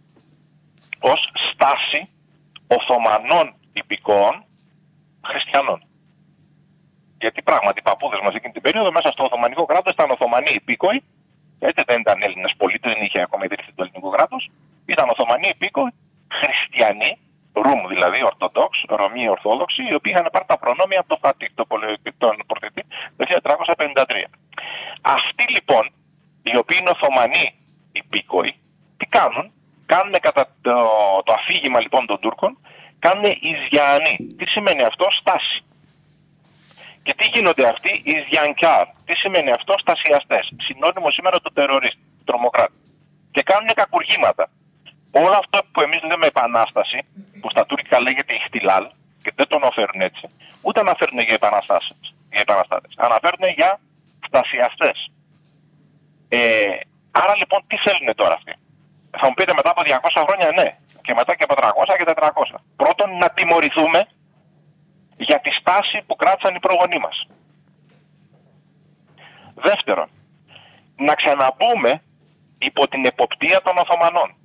ως στάση Οθωμανών υπηκόων χριστιανών. Γιατί πράγματι οι παππούδες μας εκείνη την περίοδο μέσα στο Οθωμανικό κράτος ήταν Οθωμανοί υπήκοοι. Έτσι δεν ήταν Έλληνες πολίτες, δεν είχε ακόμα ιδρυθεί το ελληνικό κράτος. Ήταν Οθωμανοί υπήκοοι, χριστιανοί, Ρουμ δηλαδή, Ορθοδόξ, Ρωμοί Ορθόδοξοι, οι οποίοι είχαν πάρει τα προνόμια από το Φατί, το τον πρωτητή, το 1353. Αυτοί λοιπόν, οι οποίοι είναι Οθωμανοί υπήκοοι, τι κάνουν, κάνουν κατά το, το αφήγημα λοιπόν των Τούρκων, κάνουν Ιζιανοί. Τι σημαίνει αυτό, στάση. Και τι γίνονται αυτοί, οι Ιζιανκιάρ. Τι σημαίνει αυτό, στασιαστές. Συνώνυμο σήμερα του τερορίστη, του τρομοκράτη. Και κάνουν κακουργήματα. Όλο αυτό που εμείς λέμε επανάσταση, που στα τουρκικά λέγεται Ιχτιλάλ, και δεν τον αναφέρουν έτσι, ούτε αναφέρουν για επαναστάσεις. Για επαναστάτες. Αναφέρουν για στασιαστέ. Ε, άρα λοιπόν τι θέλουν τώρα αυτοί; Θα μου πείτε μετά από 200 χρόνια ναι. Και μετά και από 300 και 400. Πρώτον να τιμωρηθούμε για τη στάση που κράτησαν οι προγονείς μας. Δεύτερον, να ξαναμπούμε υπό την εποπτεία των Οθωμανών.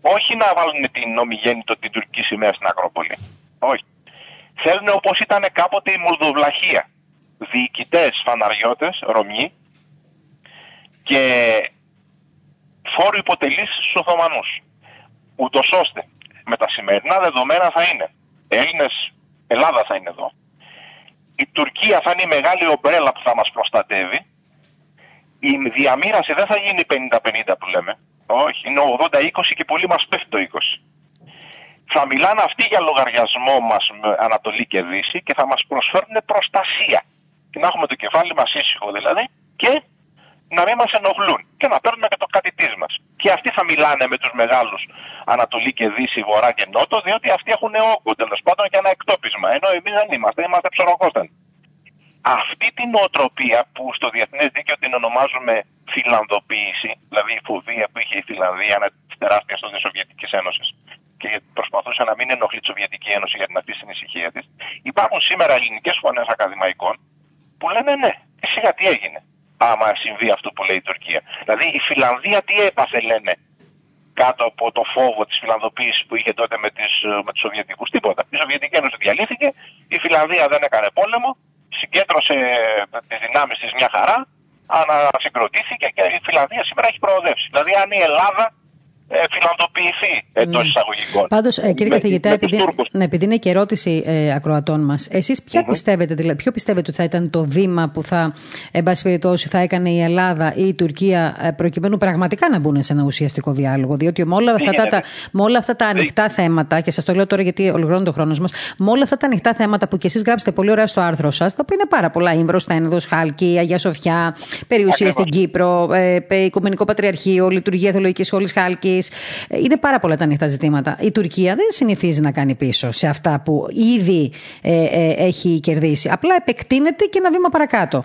Όχι να βάλουν την ομιγέννητο την τουρκική σημαία στην Ακρόπολη. Όχι. Θέλουν όπως ήταν κάποτε η Μολδοβλαχία. Διοικητές, φαναριώτες, Ρωμιοί και φόρου υποτελείς στους Οθωμανούς. Ούτως ώστε με τα σημερινά δεδομένα θα είναι Έλληνες, Ελλάδα θα είναι εδώ. Η Τουρκία θα είναι η μεγάλη ομπρέλα που θα μας προστατεύει. Η διαμήραση δεν θα γίνει 50-50 που λέμε. Όχι, είναι 80-20 και πολύ μας πέφτει το 20. Θα μιλάνε αυτοί για λογαριασμό μας με Ανατολή και Δύση και θα μας προσφέρουν προστασία. Και να έχουμε το κεφάλι μας ήσυχο δηλαδή και να μην μας ενοχλούν και να παίρνουμε και το κάτι τη μας. Και αυτοί θα μιλάνε με τους μεγάλους Ανατολή και Δύση, Βορρά και Νότο, διότι αυτοί έχουν όγκο τέλος πάντων και ένα εκτόπισμα. Ενώ εμείς δεν είμαστε, είμαστε ψωροκόστανοι. Αυτή την νοοτροπία που στο διεθνές δίκαιο την ονομάζουμε φιλανδοποίηση, δηλαδή η φοβία που είχε η Φιλανδία ανά της τεράστιας τη Σοβιετικής Ένωσης και προσπαθούσε να μην ενοχλεί τη Σοβιετική Ένωση για την αυτή την ησυχία της, υπάρχουν σήμερα ελληνικές φωνές ακαδημαϊκών που λένε ναι, εσύ γιατί έγινε άμα συμβεί αυτό που λέει η Τουρκία. Δηλαδή η Φιλανδία τι έπαθε λένε κάτω από το φόβο της φιλανδοποίησης που είχε τότε με, τις, με τους Σοβιετικούς. Τίποτα. Η Σοβιετική Ένωση διαλύθηκε, η Φιλανδία δεν έκανε πόλεμο, συγκέντρωσε τις δυνάμεις της μια χαρά, ανασυγκροτήθηκε και η Φιλανδία σήμερα έχει προοδεύσει. Δηλαδή αν η Ελλάδα ε, φιλανδοποιηθεί εντός ναι. εισαγωγικών. Πάντως, ε, κύριε με, καθηγητά, επειδή, ναι, επειδή είναι και ερώτηση ε, ακροατών μας, εσείς ποια mm-hmm. πιστεύετε, δηλαδή, ποιο πιστεύετε ότι θα ήταν το βήμα που θα, εν πάση περιπτώσει, θα έκανε η Ελλάδα ή η Τουρκία ε, προκειμένου πραγματικά να μπουν σε ένα ουσιαστικό διάλογο. Διότι με όλα αυτά, τα, με όλα αυτά τα ανοιχτά θέματα, και σας το λέω τώρα γιατί ολοκληρώνεται ο χρόνος μας, με όλα αυτά τα ανοιχτά θέματα που κι εσείς γράψατε πολύ ωραία στο άρθρο σας, τα οποία είναι πάρα πολλά, Ίμβρο, Τένεδο, Χάλκι, Αγία Σοφιά, περιουσία στην Κύπρο, ε, Οικουμενικό Πατριαρχείο, Λειτουργία Θεολογικής Σχολής Χάλκι, ε, είναι πάρα πολλά τα ανοιχτά ζητήματα. Η Τουρκία δεν συνηθίζει να κάνει πίσω σε αυτά που ήδη ε, ε, έχει κερδίσει. Απλά επεκτείνεται και ένα βήμα παρακάτω.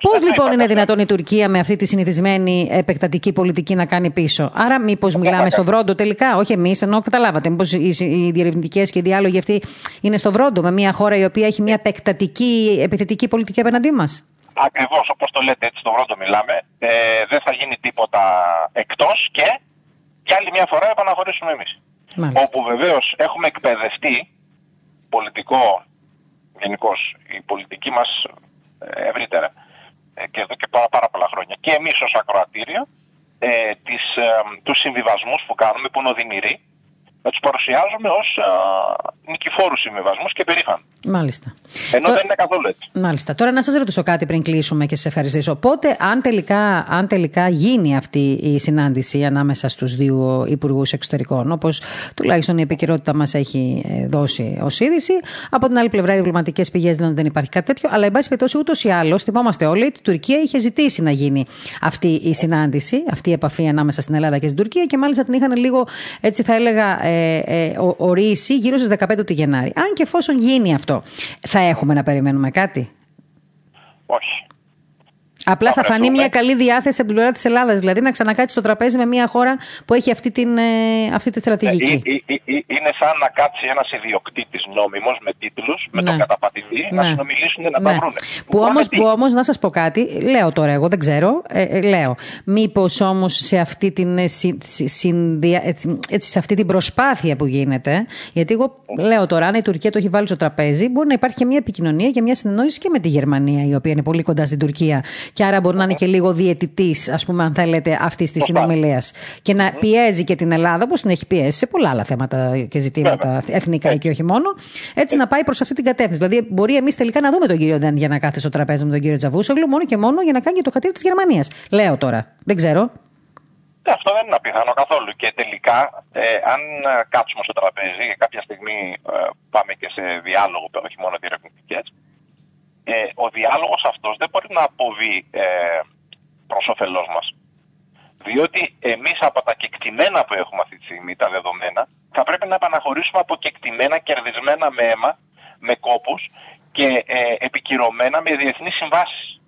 Πώς λοιπόν είναι δυνατόν η Τουρκία με αυτή τη συνηθισμένη επεκτατική πολιτική να κάνει πίσω; Άρα, μήπως μιλάμε στο βρόντο τελικά, όχι εμείς, εννοώ, καταλάβατε. Μήπως οι διερευνητικές και οι διάλογοι αυτοί είναι στο βρόντο με μια χώρα η οποία έχει μια επεκτατική, επιθετική πολιτική απέναντί μας; Ακριβώς όπως το λέτε, έτσι στο βρόντο μιλάμε. Ε, δεν θα γίνει τίποτα εκτός και και άλλη μια φορά επαναχωρήσουμε εμείς. Όπου βεβαίως έχουμε εκπαιδευτεί πολιτικό, γενικώς η πολιτική μας ε, ευρύτερα ε, και εδώ και πάρα, πάρα πολλά χρόνια. Και εμείς ως ακροατήριο ε, τις, ε, τους συμβιβασμούς που κάνουμε που είναι οδυνηροί να τους παρουσιάζουμε ως νικηφόρους συμβιβασμούς και περήφανου. Μάλιστα. Ενώ δεν είναι καθόλου έτσι. Μάλιστα. Τώρα να σας ρωτήσω κάτι πριν κλείσουμε και σα ευχαριστήσω. Πότε, αν τελικά, αν τελικά γίνει αυτή η συνάντηση ανάμεσα στους δύο υπουργούς εξωτερικών, όπως τουλάχιστον η επικαιρότητα μας έχει ε, δώσει ως είδηση. Από την άλλη πλευρά, οι διπλωματικές πηγές λένε ότι δεν υπάρχει κάτι τέτοιο. Αλλά, εν πάση περιπτώσει, ούτως ή άλλως, θυμόμαστε όλοι, ότι η Τουρκία είχε ζητήσει να γίνει αυτή η συνάντηση, αυτή η επαφή ανάμεσα στην Ελλάδα και στην Τουρκία και μάλιστα την είχαν λίγο, έτσι θα έλεγα, ε, ε, ορίσει γύρω στις 15 του Γενάρη. Αν και εφόσον γίνει αυτό, θα έχουμε να περιμένουμε κάτι; Όχι. Απλά θα φανεί μια καλή διάθεση από την πλευρά της Ελλάδας. Δηλαδή να ξανακάτσει στο τραπέζι με μια χώρα που έχει αυτή, την, ε, αυτή τη στρατηγική. Ε, ε, είναι σαν να κάτσει ένας ιδιοκτήτης νόμιμος με τίτλους, με τον ναι. καταπατητή, να ναι. συνομιλήσουν να τα ναι. βρουν. Που όμως, που όμως, να σας πω κάτι, λέω τώρα εγώ, δεν ξέρω, ε, λέω. Μήπως όμως σε αυτή την έτσι, σε αυτή την προσπάθεια που γίνεται, γιατί εγώ λέω τώρα, αν η Τουρκία το έχει βάλει στο τραπέζι, μπορεί να υπάρχει και μια επικοινωνία και μια συνεννόηση και με τη Γερμανία, η οποία είναι πολύ κοντά στην Τουρκία και άρα μπορεί να είναι και λίγο διαιτητής, ας πούμε, αν θέλετε, αυτής της συνομιλία. Και να πιέζει και την Ελλάδα, όπως την έχει πιέσει σε πολλά άλλα θέματα και ζητήματα εθνικά και όχι μόνο, έτσι να πάει προς αυτή την κατεύθυνση. Δηλαδή, μπορεί εμείς τελικά να δούμε τον κύριο Ντέν για να κάθεται στο τραπέζι με τον κύριο Τζαβούσογλου, μόνο και μόνο για να κάνει και το χατήρι της Γερμανίας. Λέω τώρα. Δεν ξέρω. Ε, αυτό δεν είναι απίθανο καθόλου. Και τελικά, ε, αν κάτσουμε στο τραπέζι και κάποια στιγμή ε, πάμε και σε διάλογο, όχι μόνο διερευνητικές, ε, ο διάλογος αυτός δεν μπορεί να αποβεί ε, προς όφελός μας. Διότι εμείς από τα κεκτημένα που έχουμε αυτή τη στιγμή, τα δεδομένα, θα πρέπει να επαναχωρήσουμε από κεκτημένα κερδισμένα με αίμα, με κόπους και ε, επικυρωμένα με διεθνείς συμβάσεις.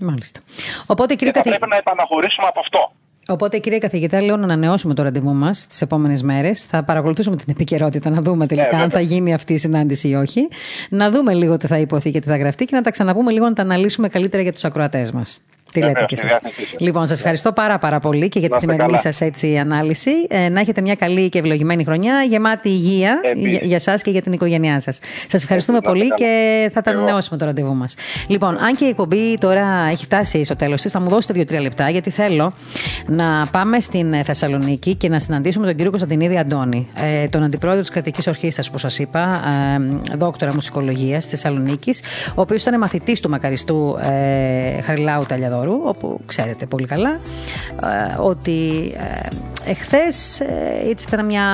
Μάλιστα. Οπότε, κύριε και θα πρέπει να επαναχωρήσουμε από αυτό. Οπότε, κύριε καθηγητά, λέω να ανανεώσουμε το ραντεβού μας τις επόμενες μέρες. Θα παρακολουθήσουμε την επικαιρότητα, να δούμε τελικά ε, αν θα γίνει αυτή η συνάντηση ή όχι. Να δούμε λίγο τι θα υποθεί και τι θα γραφτεί και να τα ξαναπούμε λίγο να τα αναλύσουμε καλύτερα για τους ακροατές μας. Τι λέτε κι εσείς. Λοιπόν, σας ευχαριστώ πάρα, πάρα πολύ και για τη σημερινή σας ανάλυση. Ε, να έχετε μια καλή και ευλογημένη χρονιά, γεμάτη υγεία για, για εσά και για την οικογένειά σας. Σας ευχαριστούμε πολύ και θα τα ανανεώσουμε το ραντεβού μας. Λοιπόν, αν και η εκπομπή τώρα έχει φτάσει στο τέλος της, θα μου δώσετε δύο-τρία λεπτά, γιατί θέλω να πάμε στην Θεσσαλονίκη και να συναντήσουμε τον κύριο Κωνσταντινίδη Αντώνη, ε, τον αντιπρόεδρο της κρατικής ορχήστρα, όπω σας είπα, ε, δόκτωρα μουσικολογίας της Θεσσαλονίκης, ο οποίος ήταν μαθητής του μακαριστού ε, Χαριλάου Ταλιαδόρου όπου ξέρετε πολύ καλά ε, ότι ε, εχθές ε, έτσι ήταν μια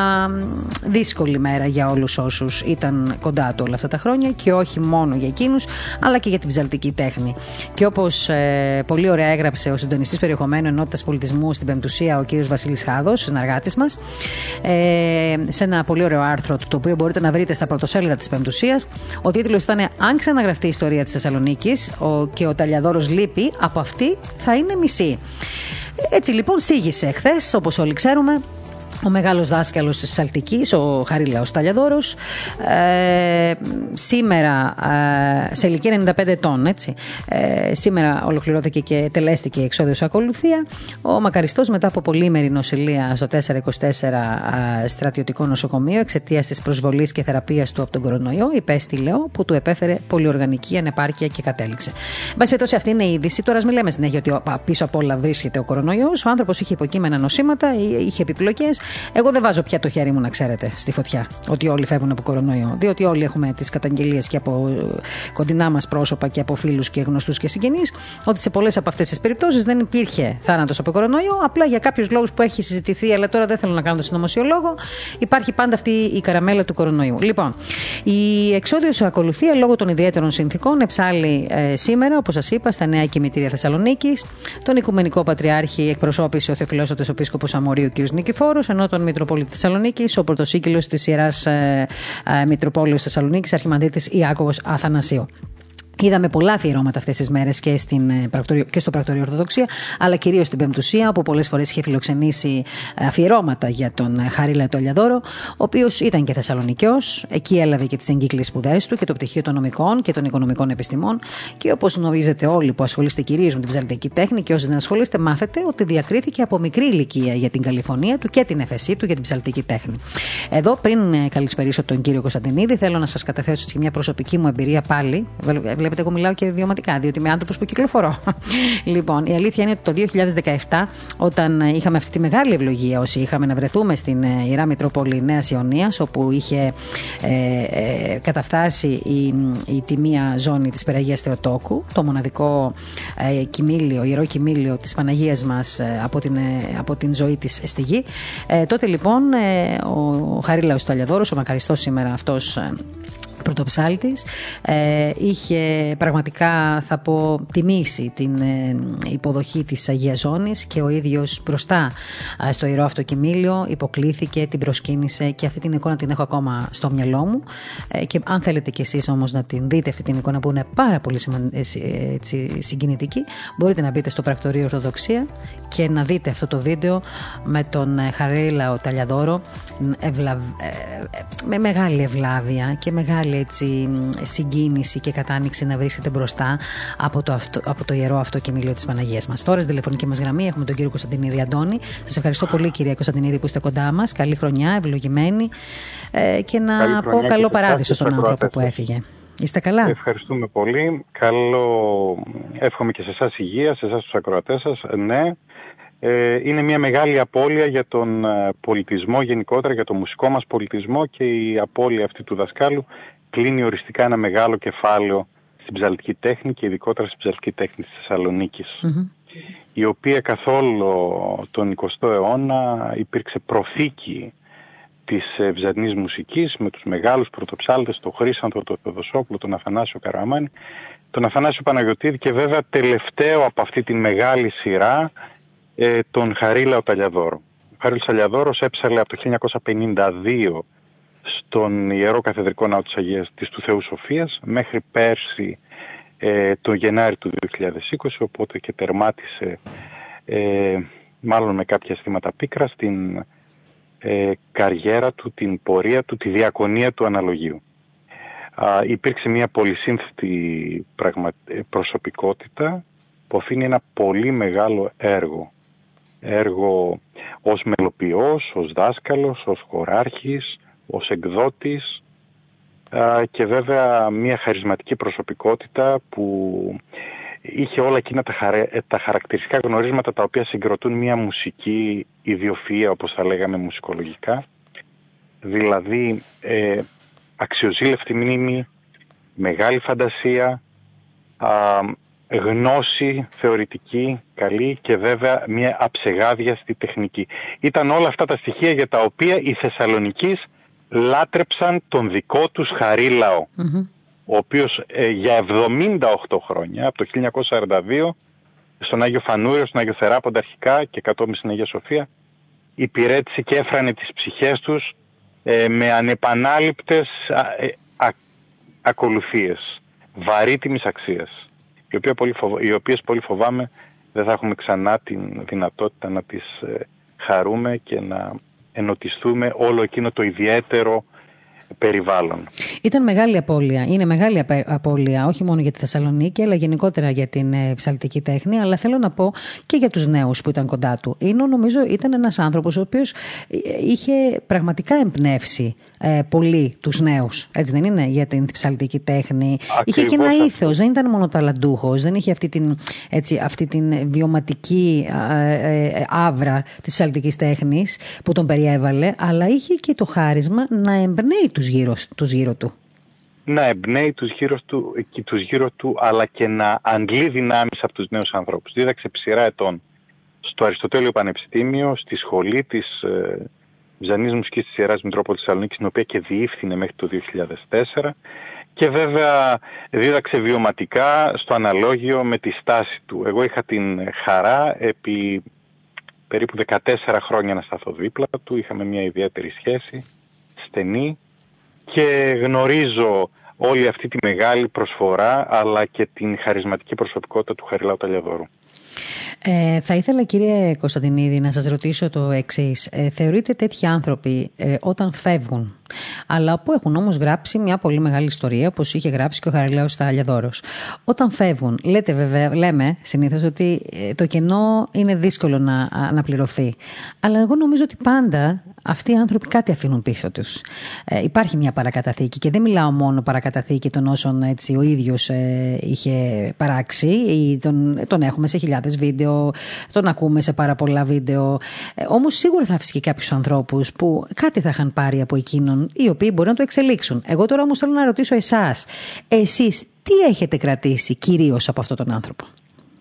δύσκολη μέρα για όλους όσους ήταν κοντά του όλα αυτά τα χρόνια και όχι μόνο για εκείνους αλλά και για την ψαλτική τέχνη. Και όπως πολύ ωραία έγραψε ο συντονιστής περιεχομένου ενότητας πολιτισμού στην Πεμπτουσία ο κύριος Βασίλης Χάδος, συνεργάτης μας σε ένα πολύ ωραίο άρθρο το οποίο μπορείτε να βρείτε στα πρωτοσέλιδα της Πεμπτουσίας ο τίτλος ήταν «Αν ξαναγραφτεί η ιστορία της Θεσσαλονίκης και ο Ταλιαδόρος λείπει από αυτή θα είναι μισή. Έτσι λοιπόν σήγησε χθες, όπως όλοι ξέρουμε, ο μεγάλος δάσκαλος της Σαλτικής, ο Χαρίλαος Ταλιαδόρος, ε, σήμερα ε, σε ηλικία 95 ετών, έτσι, ε, σήμερα ολοκληρώθηκε και τελέστηκε η εξόδιος ακολουθία. Ο Μακαριστός μετά από πολύμερη νοσηλεία στο 424 ε, στρατιωτικό νοσοκομείο εξαιτίας της προσβολής και θεραπείας του από τον κορονοϊό υπέστη λέω που του επέφερε πολυοργανική ανεπάρκεια και κατέληξε. Μπας περιπτώσει αυτή είναι η είδηση. Τώρα μην λέμε συνέχεια ότι πίσω από όλα βρίσκεται ο κορονοϊός. Ο άνθρωπος είχε υποκείμενα νοσήματα, είχε επιπλοκές εγώ δεν βάζω πια το χέρι μου, να ξέρετε, στη φωτιά ότι όλοι φεύγουν από κορονοϊό. Διότι όλοι έχουμε τις καταγγελίες και από ε, κοντινά μας πρόσωπα και από φίλους και γνωστούς και συγγενείς ότι σε πολλές από αυτές τις περιπτώσεις δεν υπήρχε θάνατος από κορονοϊό. Απλά για κάποιους λόγους που έχει συζητηθεί, αλλά τώρα δεν θέλω να κάνω το συνωμοσιολόγο, υπάρχει πάντα αυτή η καραμέλα του κορονοϊού. Λοιπόν, η εξόδιος ακολουθία λόγω των ιδιαίτερων συνθήκων εψάλλει ε, σήμερα, όπως σας είπα, στα νέα κημητήρια Θεσσαλονίκης. Τον Οικουμενικό Πατριάρχη εκπροσώπησε ο Θεοφιλόσοφο Επίσκοπος Αμορίου κ. Νικηφόρος, ενώ τον Μητροπόλητη Θεσσαλονίκη, ο πρωτοσύγκυλος της Ιεράς ε, ε, Μητροπόλεως Θεσσαλονίκης, Αρχιμανδίτη Ιάκωβος Αθανασίου. Είδαμε πολλά αφιερώματα αυτές τις μέρες και, ε, και στο Πρακτορείο Ορθοδοξία, αλλά κυρίως στην Πεμπτουσία, όπου πολλές φορές είχε φιλοξενήσει ε, αφιερώματα για τον ε, Χαρίλα Τολιαδόρο, ο οποίος ήταν και Θεσσαλονικιός. Εκεί έλαβε και τις εγκύκλειε σπουδές του και το πτυχίο των νομικών και των οικονομικών επιστημών. Και όπως γνωρίζετε όλοι που ασχολείστε κυρίως με την ψαλτική τέχνη και όσοι δεν ασχολείστε, μάθετε ότι διακρίθηκε από μικρή ηλικία για την καλυφωνία του και την εφεσή του για την ψαλτική τέχνη. Εδώ, πριν καλησπερίσω τον κύριο Κωνσταντινίδη, θέλω να σας καταθέσω και μια προσωπική μου εμπειρία πάλι βλέπετε, εγώ μιλάω και βιωματικά, διότι είμαι άνθρωπος που κυκλοφορώ. λοιπόν, η αλήθεια είναι ότι το 2017, όταν είχαμε αυτή τη μεγάλη ευλογία, όσοι είχαμε να βρεθούμε στην ε, Ιερά Μητρόπολη Νέας Ιωνίας, όπου είχε ε, ε, καταφτάσει η, η τιμία ζώνη της Περαγίας Θεοτόκου, το μοναδικό ε, κοιμήλιο, ιερό κοιμήλιο της Παναγίας μας ε, από, την, από την ζωή της στη γη. τότε λοιπόν ο Χαρίλαος Ταλιαδόρος, ο μακαριστός σήμερα αυτός πρωτοψάλτης. Ε, είχε πραγματικά θα πω τιμήσει την ε, υποδοχή της Αγίας Ζώνης και ο ίδιος μπροστά ε, στο ιερό αυτοκυμήλιο υποκλήθηκε, την προσκύνησε και αυτή την εικόνα την έχω ακόμα στο μυαλό μου. Ε, και αν θέλετε κι εσείς όμως να την δείτε αυτή την εικόνα που είναι πάρα πολύ έτσι, συγκινητική μπορείτε να μπείτε στο πρακτορείο Ορθοδοξία και να δείτε αυτό το βίντεο με τον Χαρίλα ο Ταλιαδόρο με μεγάλη ευλάβεια και μεγάλη έτσι, συγκίνηση και κατάνοιξη να βρίσκεται μπροστά από το, αυτο, από το ιερό αυτοκίνητο της Παναγίας μας. Τώρα, στη τηλεφωνική μας γραμμή έχουμε τον κύριο Κωνσταντινίδη Αντώνη. Σας ευχαριστώ πολύ, κυρία Κωνσταντινίδη, που είστε κοντά μας. Καλή χρονιά, ευλογημένη ε, και να πω καλό παράδεισο στον άνθρωπο που έφυγε. Είστε καλά; Ευχαριστούμε πολύ. Καλό εύχομαι και σε εσάς υγεία, σε εσάς τους ακροατές σας. Ναι, ε, είναι μια μεγάλη απώλεια για τον ε, πολιτισμό γενικότερα, για τον μουσικό μας πολιτισμό και η απώλεια αυτή του δασκάλου κλείνει οριστικά ένα μεγάλο κεφάλαιο στην ψαλτική τέχνη και ειδικότερα στην ψαλτική τέχνη της θεσσαλονικης η οποία καθόλου τον 20ο αιώνα υπήρξε προθήκη της ευζανής μουσικής με τους μεγάλους πρωτοψάλτες, τον Χρήσανθο, τον Θεοδοσόπουλο, τον Αθανάσιο Καραμάνη, τον Αθανάσιο Παναγιωτήδη και βέβαια τελευταίο από αυτή τη μεγάλη σειρά ε, τον Χαρίλα Ταλιαδόρο. Ο Χαρίλαος Ταλιαδόρος έψαλε από το 1952 στον Ιερό Καθεδρικό Ναό της Αγίας της του Θεού Σοφίας μέχρι πέρσι ε, τον Γενάρη του 2020 οπότε και τερμάτισε ε, μάλλον με κάποια αισθήματα πίκρα στην ε, καριέρα του, την πορεία του, τη διακονία του αναλογίου. Α, υπήρξε μια πολυσύνθετη πραγμα... Ε, προσωπικότητα που αφήνει ένα πολύ μεγάλο έργο έργο ως μελοποιός, ως δάσκαλος, ως χωράρχης, ως εκδότης και βέβαια μια χαρισματική προσωπικότητα που είχε όλα εκείνα τα, τα χαρακτηριστικά γνωρίσματα τα οποία συγκροτούν μια μουσική ιδιοφυΐα όπως θα λέγαμε μουσικολογικά δηλαδή ε, αξιοζήλευτη μνήμη, μεγάλη φαντασία, γνώση θεωρητική καλή και βέβαια μια αψεγάδιαστη τεχνική. Ήταν όλα αυτά τα στοιχεία για τα οποία οι Θεσσαλονικείς λάτρεψαν τον δικό τους χαρί ο οποίος ε, για 78 χρόνια, από το 1942, στον Άγιο Φανούριος, στον Άγιο Θεράποντα αρχικά και κατόπιν στην Αγία Σοφία, υπηρέτησε και έφρανε τις ψυχές τους ε, με ανεπανάληπτες α, ε, α, ακολουθίες, βαρύτιμης αξίας οι, οποία πολύ οι οποίες πολύ φοβάμαι δεν θα έχουμε ξανά την δυνατότητα να τις ε, χαρούμε και να ενωτιστούμε όλο εκείνο το ιδιαίτερο περιβάλλον. Ήταν μεγάλη απώλεια. Είναι μεγάλη απώλεια όχι μόνο για τη Θεσσαλονίκη, αλλά γενικότερα για την ε, ψαλτική τέχνη. Αλλά θέλω να πω και για τους νέους που ήταν κοντά του. Είναι, νομίζω, ήταν ένας άνθρωπος ο οποίος ε, είχε πραγματικά εμπνεύσει ε, πολύ τους νέους. Έτσι δεν είναι, για την ψαλτική τέχνη. είχε και ένα ήθος. Δεν ήταν μόνο ταλαντούχος. Δεν είχε αυτή την, έτσι, αυτή την βιωματική ε, άβρα της ψαλτικής τέχνης που τον περιέβαλε, αλλά είχε και το χάρισμα να εμπνέει τους γύρω, τους γύρω του. Να εμπνέει τους γύρω, του, τους γύρω του, αλλά και να αντλεί δυνάμεις από τους νέους ανθρώπους. Δίδαξε ψηρά ετών στο Αριστοτέλειο Πανεπιστήμιο, στη σχολή της ε, Ζανής Μουσικής της Ιεράς Μητρόπολης Θεσσαλονίκης, την οποία και διεύθυνε μέχρι το 2004 και βέβαια δίδαξε βιωματικά στο αναλόγιο με τη στάση του. Εγώ είχα την χαρά επί περίπου 14 χρόνια να σταθώ δίπλα του, είχαμε μια ιδιαίτερη σχέση, στενή και γνωρίζω όλη αυτή τη μεγάλη προσφορά αλλά και την χαρισματική προσωπικότητα του Χαριλάου Ταλιαδόρου. Ε, θα ήθελα κύριε Κωνσταντινίδη να σας ρωτήσω το εξής. Ε, θεωρείτε τέτοιοι άνθρωποι ε, όταν φεύγουν αλλά που έχουν όμως γράψει μια πολύ μεγάλη ιστορία όπως είχε γράψει και ο Χαριλάος Ταλιαδόρος. Όταν φεύγουν, λέτε βέβαια, λέμε συνήθως ότι ε, το κενό είναι δύσκολο να αναπληρωθεί. Αλλά εγώ νομίζω ότι πάντα αυτοί οι άνθρωποι κάτι αφήνουν πίσω τους. Ε, υπάρχει μια παρακαταθήκη και δεν μιλάω μόνο παρακαταθήκη των όσων έτσι, ο ίδιος ε, είχε παράξει ή τον, τον έχουμε σε χιλιάδες βίντεο, τον ακούμε σε πάρα πολλά βίντεο. Ε, όμως σίγουρα θα αφήσει και κάποιους ανθρώπους που κάτι θα είχαν πάρει από εκείνον οι οποίοι μπορεί να το εξελίξουν. Εγώ τώρα όμως θέλω να ρωτήσω εσάς, εσείς τι έχετε κρατήσει κυρίως από αυτόν τον άνθρωπο;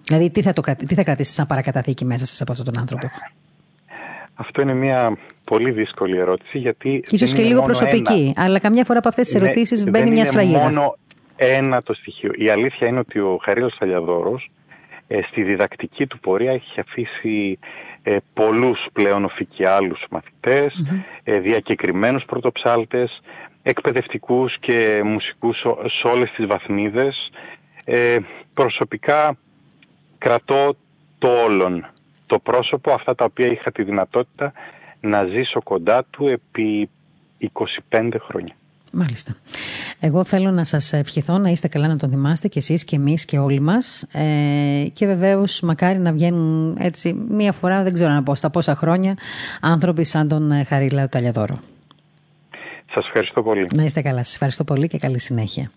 Δηλαδή τι θα, το, τι θα κρατήσει σαν παρακαταθήκη μέσα σας από αυτόν τον άνθρωπο; Αυτό είναι μια πολύ δύσκολη ερώτηση γιατί. ίσως και λίγο προσωπική, αλλά καμιά φορά από αυτές τις ερωτήσεις ναι, μπαίνει μια σφραγίδα. μόνο ένα το στοιχείο. Η αλήθεια είναι ότι ο Χαρίλος Σαλιαδόρος ε, στη διδακτική του πορεία έχει αφήσει ε, πολλούς πλέον οφικιάλους μαθητές, mm-hmm. ε, διακεκριμένους πρωτοψάλτες, εκπαιδευτικούς και μουσικούς σε όλες τις βαθμίδες. Ε, προσωπικά κρατώ το όλον το πρόσωπο, αυτά τα οποία είχα τη δυνατότητα να ζήσω κοντά του επί 25 χρόνια. Μάλιστα. Εγώ θέλω να σας ευχηθώ να είστε καλά να τον θυμάστε και εσείς και εμείς και όλοι μας ε, και βεβαίως μακάρι να βγαίνουν έτσι μία φορά, δεν ξέρω να πω στα πόσα χρόνια, άνθρωποι σαν τον Χαρίλα Ταλιαδόρο. Σας ευχαριστώ πολύ. Να είστε καλά. Σας ευχαριστώ πολύ και καλή συνέχεια.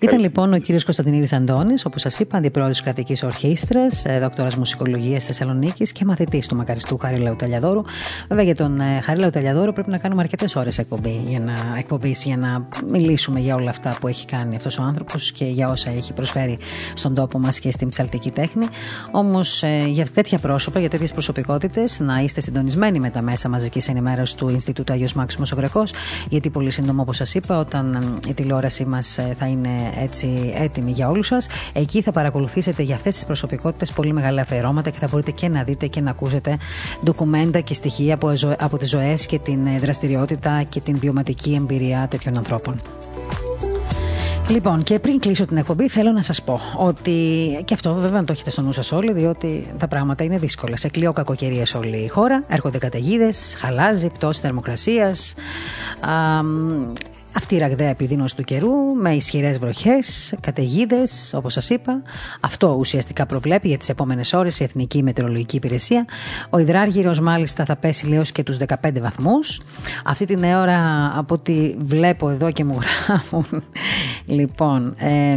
Ήταν λοιπόν ο κύριος Κωνσταντινίδης Αντώνης, όπως σας είπα, αντιπρόεδρος κρατικής ορχήστρας, ε, δόκτωρας μουσικολογίας Θεσσαλονίκης και μαθητής του μακαριστού Χάρη Λαουταλιαδόρου. Βέβαια για τον ε, Χάρη Λαουταλιαδόρου πρέπει να κάνουμε αρκετές ώρες εκπομπή για να, εκπομπής, για να μιλήσουμε για όλα αυτά που έχει κάνει αυτός ο άνθρωπος και για όσα έχει προσφέρει στον τόπο μας και στην ψαλτική τέχνη. Όμως ε, για τέτοια πρόσωπα, για τέτοιες προσωπικότητες, να είστε συντονισμένοι με τα μέσα μαζικής ενημέρωσης του Ινστιτούτου Αγιο Μάξιμος Ογρεκό, γιατί πολύ σύντομα όπως σας είπα όταν η τηλεόρασή μας ε, θα είναι έτσι έτοιμη για όλους σας εκεί θα παρακολουθήσετε για αυτές τις προσωπικότητες πολύ μεγάλα αφιερώματα και θα μπορείτε και να δείτε και να ακούσετε ντοκουμέντα και στοιχεία από, από τις ζωές και την ε, δραστηριότητα και την βιωματική εμπειρία τέτοιων ανθρώπων. Λοιπόν, και πριν κλείσω την εκπομπή, θέλω να σας πω ότι. και αυτό βέβαια να το έχετε στο νου σας όλοι, διότι τα πράγματα είναι δύσκολα. Σε κλειό κακοκαιρία σε όλη η χώρα. Έρχονται καταιγίδες, χαλάζει, πτώση θερμοκρασίας. Αυτή η ραγδαία επιδείνωση του καιρού με ισχυρές βροχές, καταιγίδες, όπως σας είπα. Αυτό ουσιαστικά προβλέπει για τις επόμενες ώρες η Εθνική Μετεωρολογική Υπηρεσία. Ο υδράργυρος μάλιστα θα πέσει λίγο και τους 15 βαθμούς. Αυτή την ώρα, από ό,τι βλέπω εδώ και μου γράφουν, λοιπόν, ε, ε,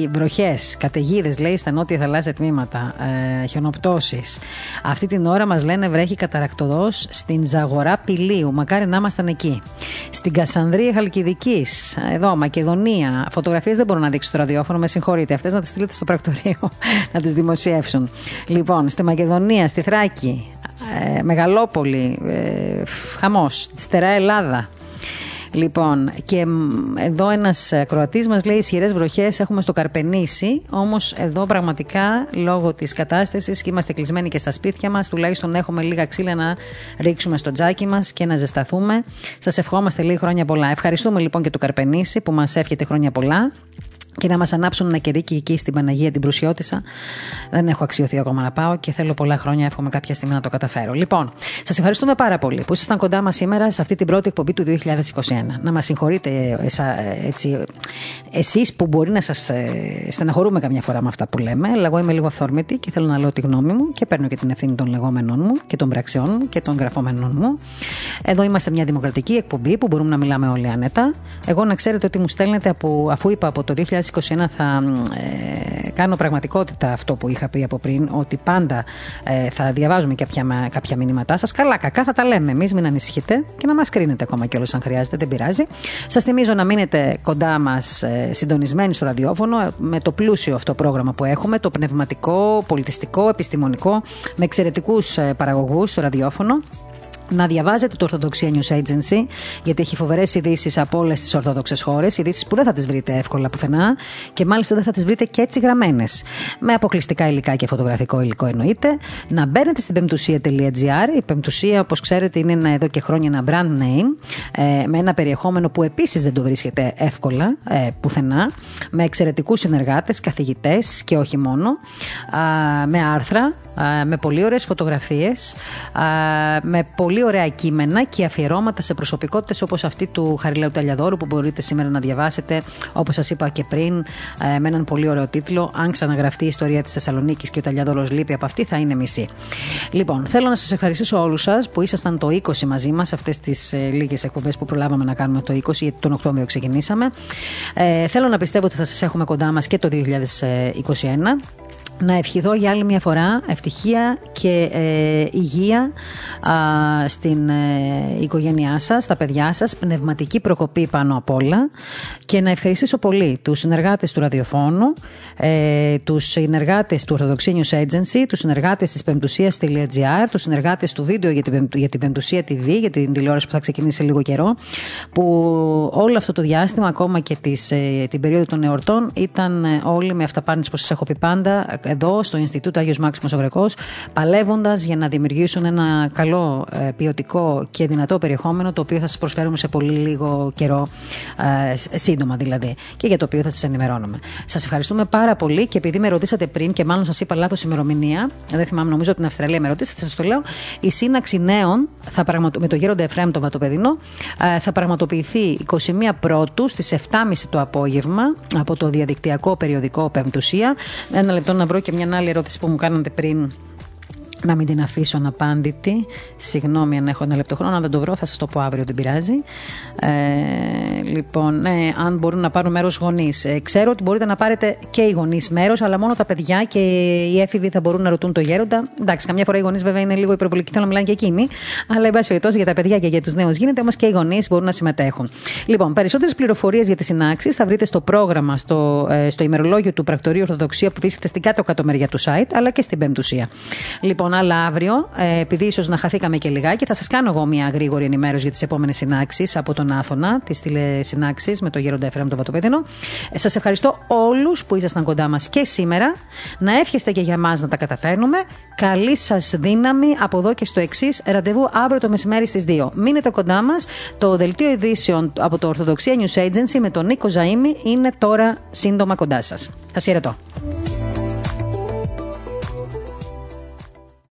οι βροχές, καταιγίδες, λέει, στα νότια θαλάσσια τμήματα, ε, χιονοπτώσεις. Αυτή την ώρα μας λένε βρέχει καταρακτοδός στην Ζαγορά Πηλίου. Μακάρι να ήμασταν εκεί. Στην Κασανδρία Χαλκιδικής, εδώ, Μακεδονία. Φωτογραφίες δεν μπορώ να δείξω στο ραδιόφωνο, με συγχωρείτε. Αυτές να τις στείλετε στο πρακτορείο να τις δημοσιεύσουν. Λοιπόν, στη Μακεδονία, στη Θράκη, ε, Μεγαλόπολη, ε, χαμός, Στερά Ελλάδα. Λοιπόν, και εδώ ένας Κροατή μας λέει: Ισχυρές βροχές έχουμε στο Καρπενήσι. Όμως εδώ πραγματικά λόγω της κατάστασης και είμαστε κλεισμένοι και στα σπίτια μας, τουλάχιστον έχουμε λίγα ξύλα να ρίξουμε στο τζάκι μας και να ζεσταθούμε. Σας ευχόμαστε λίγη χρόνια πολλά. Ευχαριστούμε λοιπόν και το Καρπενήσι που μας εύχεται χρόνια πολλά και να μας ανάψουν ένα κερίκι εκεί στην Παναγία την Προυσιώτησα. Δεν έχω αξιωθεί ακόμα να πάω και θέλω πολλά χρόνια. Εύχομαι κάποια στιγμή να το καταφέρω. Λοιπόν, σας ευχαριστούμε πάρα πολύ που ήσασταν κοντά μας σήμερα σε αυτή την πρώτη εκπομπή του 2021. Να μας συγχωρείτε ε, έτσι, εσείς που μπορεί να σας ε, στεναχωρούμε καμιά φορά με αυτά που λέμε, αλλά εγώ είμαι λίγο αυθόρμητη και θέλω να λέω τη γνώμη μου και παίρνω και την ευθύνη των λεγόμενων μου και των πραξιών μου και των γραφόμενων μου. Εδώ είμαστε μια δημοκρατική εκπομπή που μπορούμε να μιλάμε όλοι άνετα. Εγώ να ξέρετε ότι μου στέλνετε από, αφού είπα από το 2021 θα ε, κάνω πραγματικότητα αυτό που είχα πει από πριν, ότι πάντα ε, θα διαβάζουμε κάποια, κάποια μηνύματά σας. Καλά, κακά θα τα λέμε εμείς, μην ανησυχείτε και να μας κρίνετε ακόμα κιόλας αν χρειάζεται, δεν πειράζει. Σας θυμίζω να μείνετε κοντά μας ε, συντονισμένοι στο ραδιόφωνο ε, με το πλούσιο αυτό πρόγραμμα που έχουμε, το πνευματικό, πολιτιστικό, επιστημονικό, με εξαιρετικούς ε, παραγωγούς στο ραδιόφωνο να διαβάζετε το Ορθοδοξία News Agency, γιατί έχει φοβερές ειδήσεις από όλες τις Ορθόδοξε χώρες, ειδήσεις που δεν θα τις βρείτε εύκολα πουθενά και μάλιστα δεν θα τις βρείτε και έτσι γραμμένες. Με αποκλειστικά υλικά και φωτογραφικό υλικό εννοείται. Να μπαίνετε στην πεμπτουσία.gr. Η πεμπτουσία, όπως ξέρετε, είναι ένα, εδώ και χρόνια ένα brand name, ε, με ένα περιεχόμενο που επίσης δεν το βρίσκεται εύκολα ε, πουθενά, με εξαιρετικούς συνεργάτες, καθηγητές και όχι μόνο, ε, με άρθρα, με πολύ ωραίες φωτογραφίες, με πολύ ωραία κείμενα και αφιερώματα σε προσωπικότητες όπως αυτή του Χαριλαίου Ταλιαδόρου που μπορείτε σήμερα να διαβάσετε όπως σας είπα και πριν με έναν πολύ ωραίο τίτλο «Αν ξαναγραφτεί η ιστορία της Θεσσαλονίκης και ο Ταλιαδόρος λείπει από αυτή θα είναι μισή». Λοιπόν, θέλω να σας ευχαριστήσω όλους σας που ήσασταν το 20 μαζί μας αυτές τις ε, λίγες εκπομπές που προλάβαμε να κάνουμε το 20 γιατί τον Οκτώβριο ξεκινήσαμε. Ε, θέλω να πιστεύω ότι θα σας έχουμε κοντά μας και το 2021 να ευχηθώ για άλλη μια φορά ευτυχία και ε, υγεία α, στην ε, οικογένειά σας, στα παιδιά σας, πνευματική προκοπή πάνω απ' όλα. Και να ευχαριστήσω πολύ τους συνεργάτες του ραδιοφώνου, ε, τους συνεργάτες του Orthodox News Agency, τους συνεργάτες της πεμπτουσίας.gr, τους συνεργάτες του βίντεο για την, για την Πεμπτουσία TV, για την τηλεόραση που θα ξεκινήσει σε λίγο καιρό, που όλο αυτό το διάστημα, ακόμα και τις, ε, την περίοδο των εορτών, ήταν ε, όλοι με αυταπάνες που σας έχω πει πάντα, εδώ στο Ινστιτούτο Άγιος Μάξιμος Ογρεκός, παλεύοντας για να δημιουργήσουν ένα καλό ε, ποιοτικό και δυνατό περιεχόμενο, το οποίο θα σας προσφέρουμε σε πολύ λίγο καιρό, ε, σύντομα δηλαδή, και για το οποίο θα σας ενημερώνουμε. Σας ευχαριστούμε πάρα πολύ και επειδή με ρωτήσατε πριν και μάλλον σας είπα λάθος ημερομηνία, δεν θυμάμαι νομίζω από την Αυστραλία με ρωτήσατε, σας το λέω, η σύναξη νέων θα πραγματο... με το γέροντα Εφραίμ το Βατοπεδινό ε, θα πραγματοποιηθεί 21 Πρώτου στις 7.30 το απόγευμα από το διαδικτυακό περιοδικό Πεμπτουσία. Ένα λεπτό να βρω και μια άλλη ερώτηση που μου κάνατε πριν να μην την αφήσω αναπάντητη. Συγγνώμη αν έχω ένα λεπτό χρόνο, αν δεν το βρω θα σας το πω αύριο, δεν πειράζει. Ε, λοιπόν, ναι, αν μπορούν να πάρουν μέρος γονείς. Ε, ξέρω ότι μπορείτε να πάρετε και οι γονείς μέρος, αλλά μόνο τα παιδιά και οι έφηβοι θα μπορούν να ρωτούν το γέροντα. Εντάξει, καμιά φορά οι γονείς βέβαια είναι λίγο υπερβολικοί, θέλω να μιλάνε και εκείνοι. Αλλά, εν πάση περιπτώσει, για τα παιδιά και για τους νέους γίνεται, όμως και οι γονείς μπορούν να συμμετέχουν. Λοιπόν, περισσότερες πληροφορίες για τις συνάξεις θα βρείτε στο πρόγραμμα, στο, ε, στο ημερολόγιο του Πρακτορείου Ορθοδοξία που βρίσκεται στην κάτω κατομεριά του site, αλλά και στην Πεμπτουσία. Λοιπόν, Λοιπόν, αλλά αύριο, ε, επειδή ίσως να χαθήκαμε και λιγάκι, θα σας κάνω εγώ μια γρήγορη ενημέρωση για τις επόμενες συνάξεις από τον Άθωνα, τις τηλεσυνάξεις με το Γέροντα Εφραίμ το Βατοπέδινο. Ε, σας ευχαριστώ όλους που ήσασταν κοντά μας και σήμερα. Να εύχεστε και για εμά να τα καταφέρνουμε. Καλή σας δύναμη από εδώ και στο εξής. Ραντεβού αύριο το μεσημέρι στις 2. Μείνετε κοντά μας. Το δελτίο ειδήσεων από το Ορθοδοξία News Agency με τον Νίκο Ζαήμι είναι τώρα σύντομα κοντά σας. Σας χαιρετώ.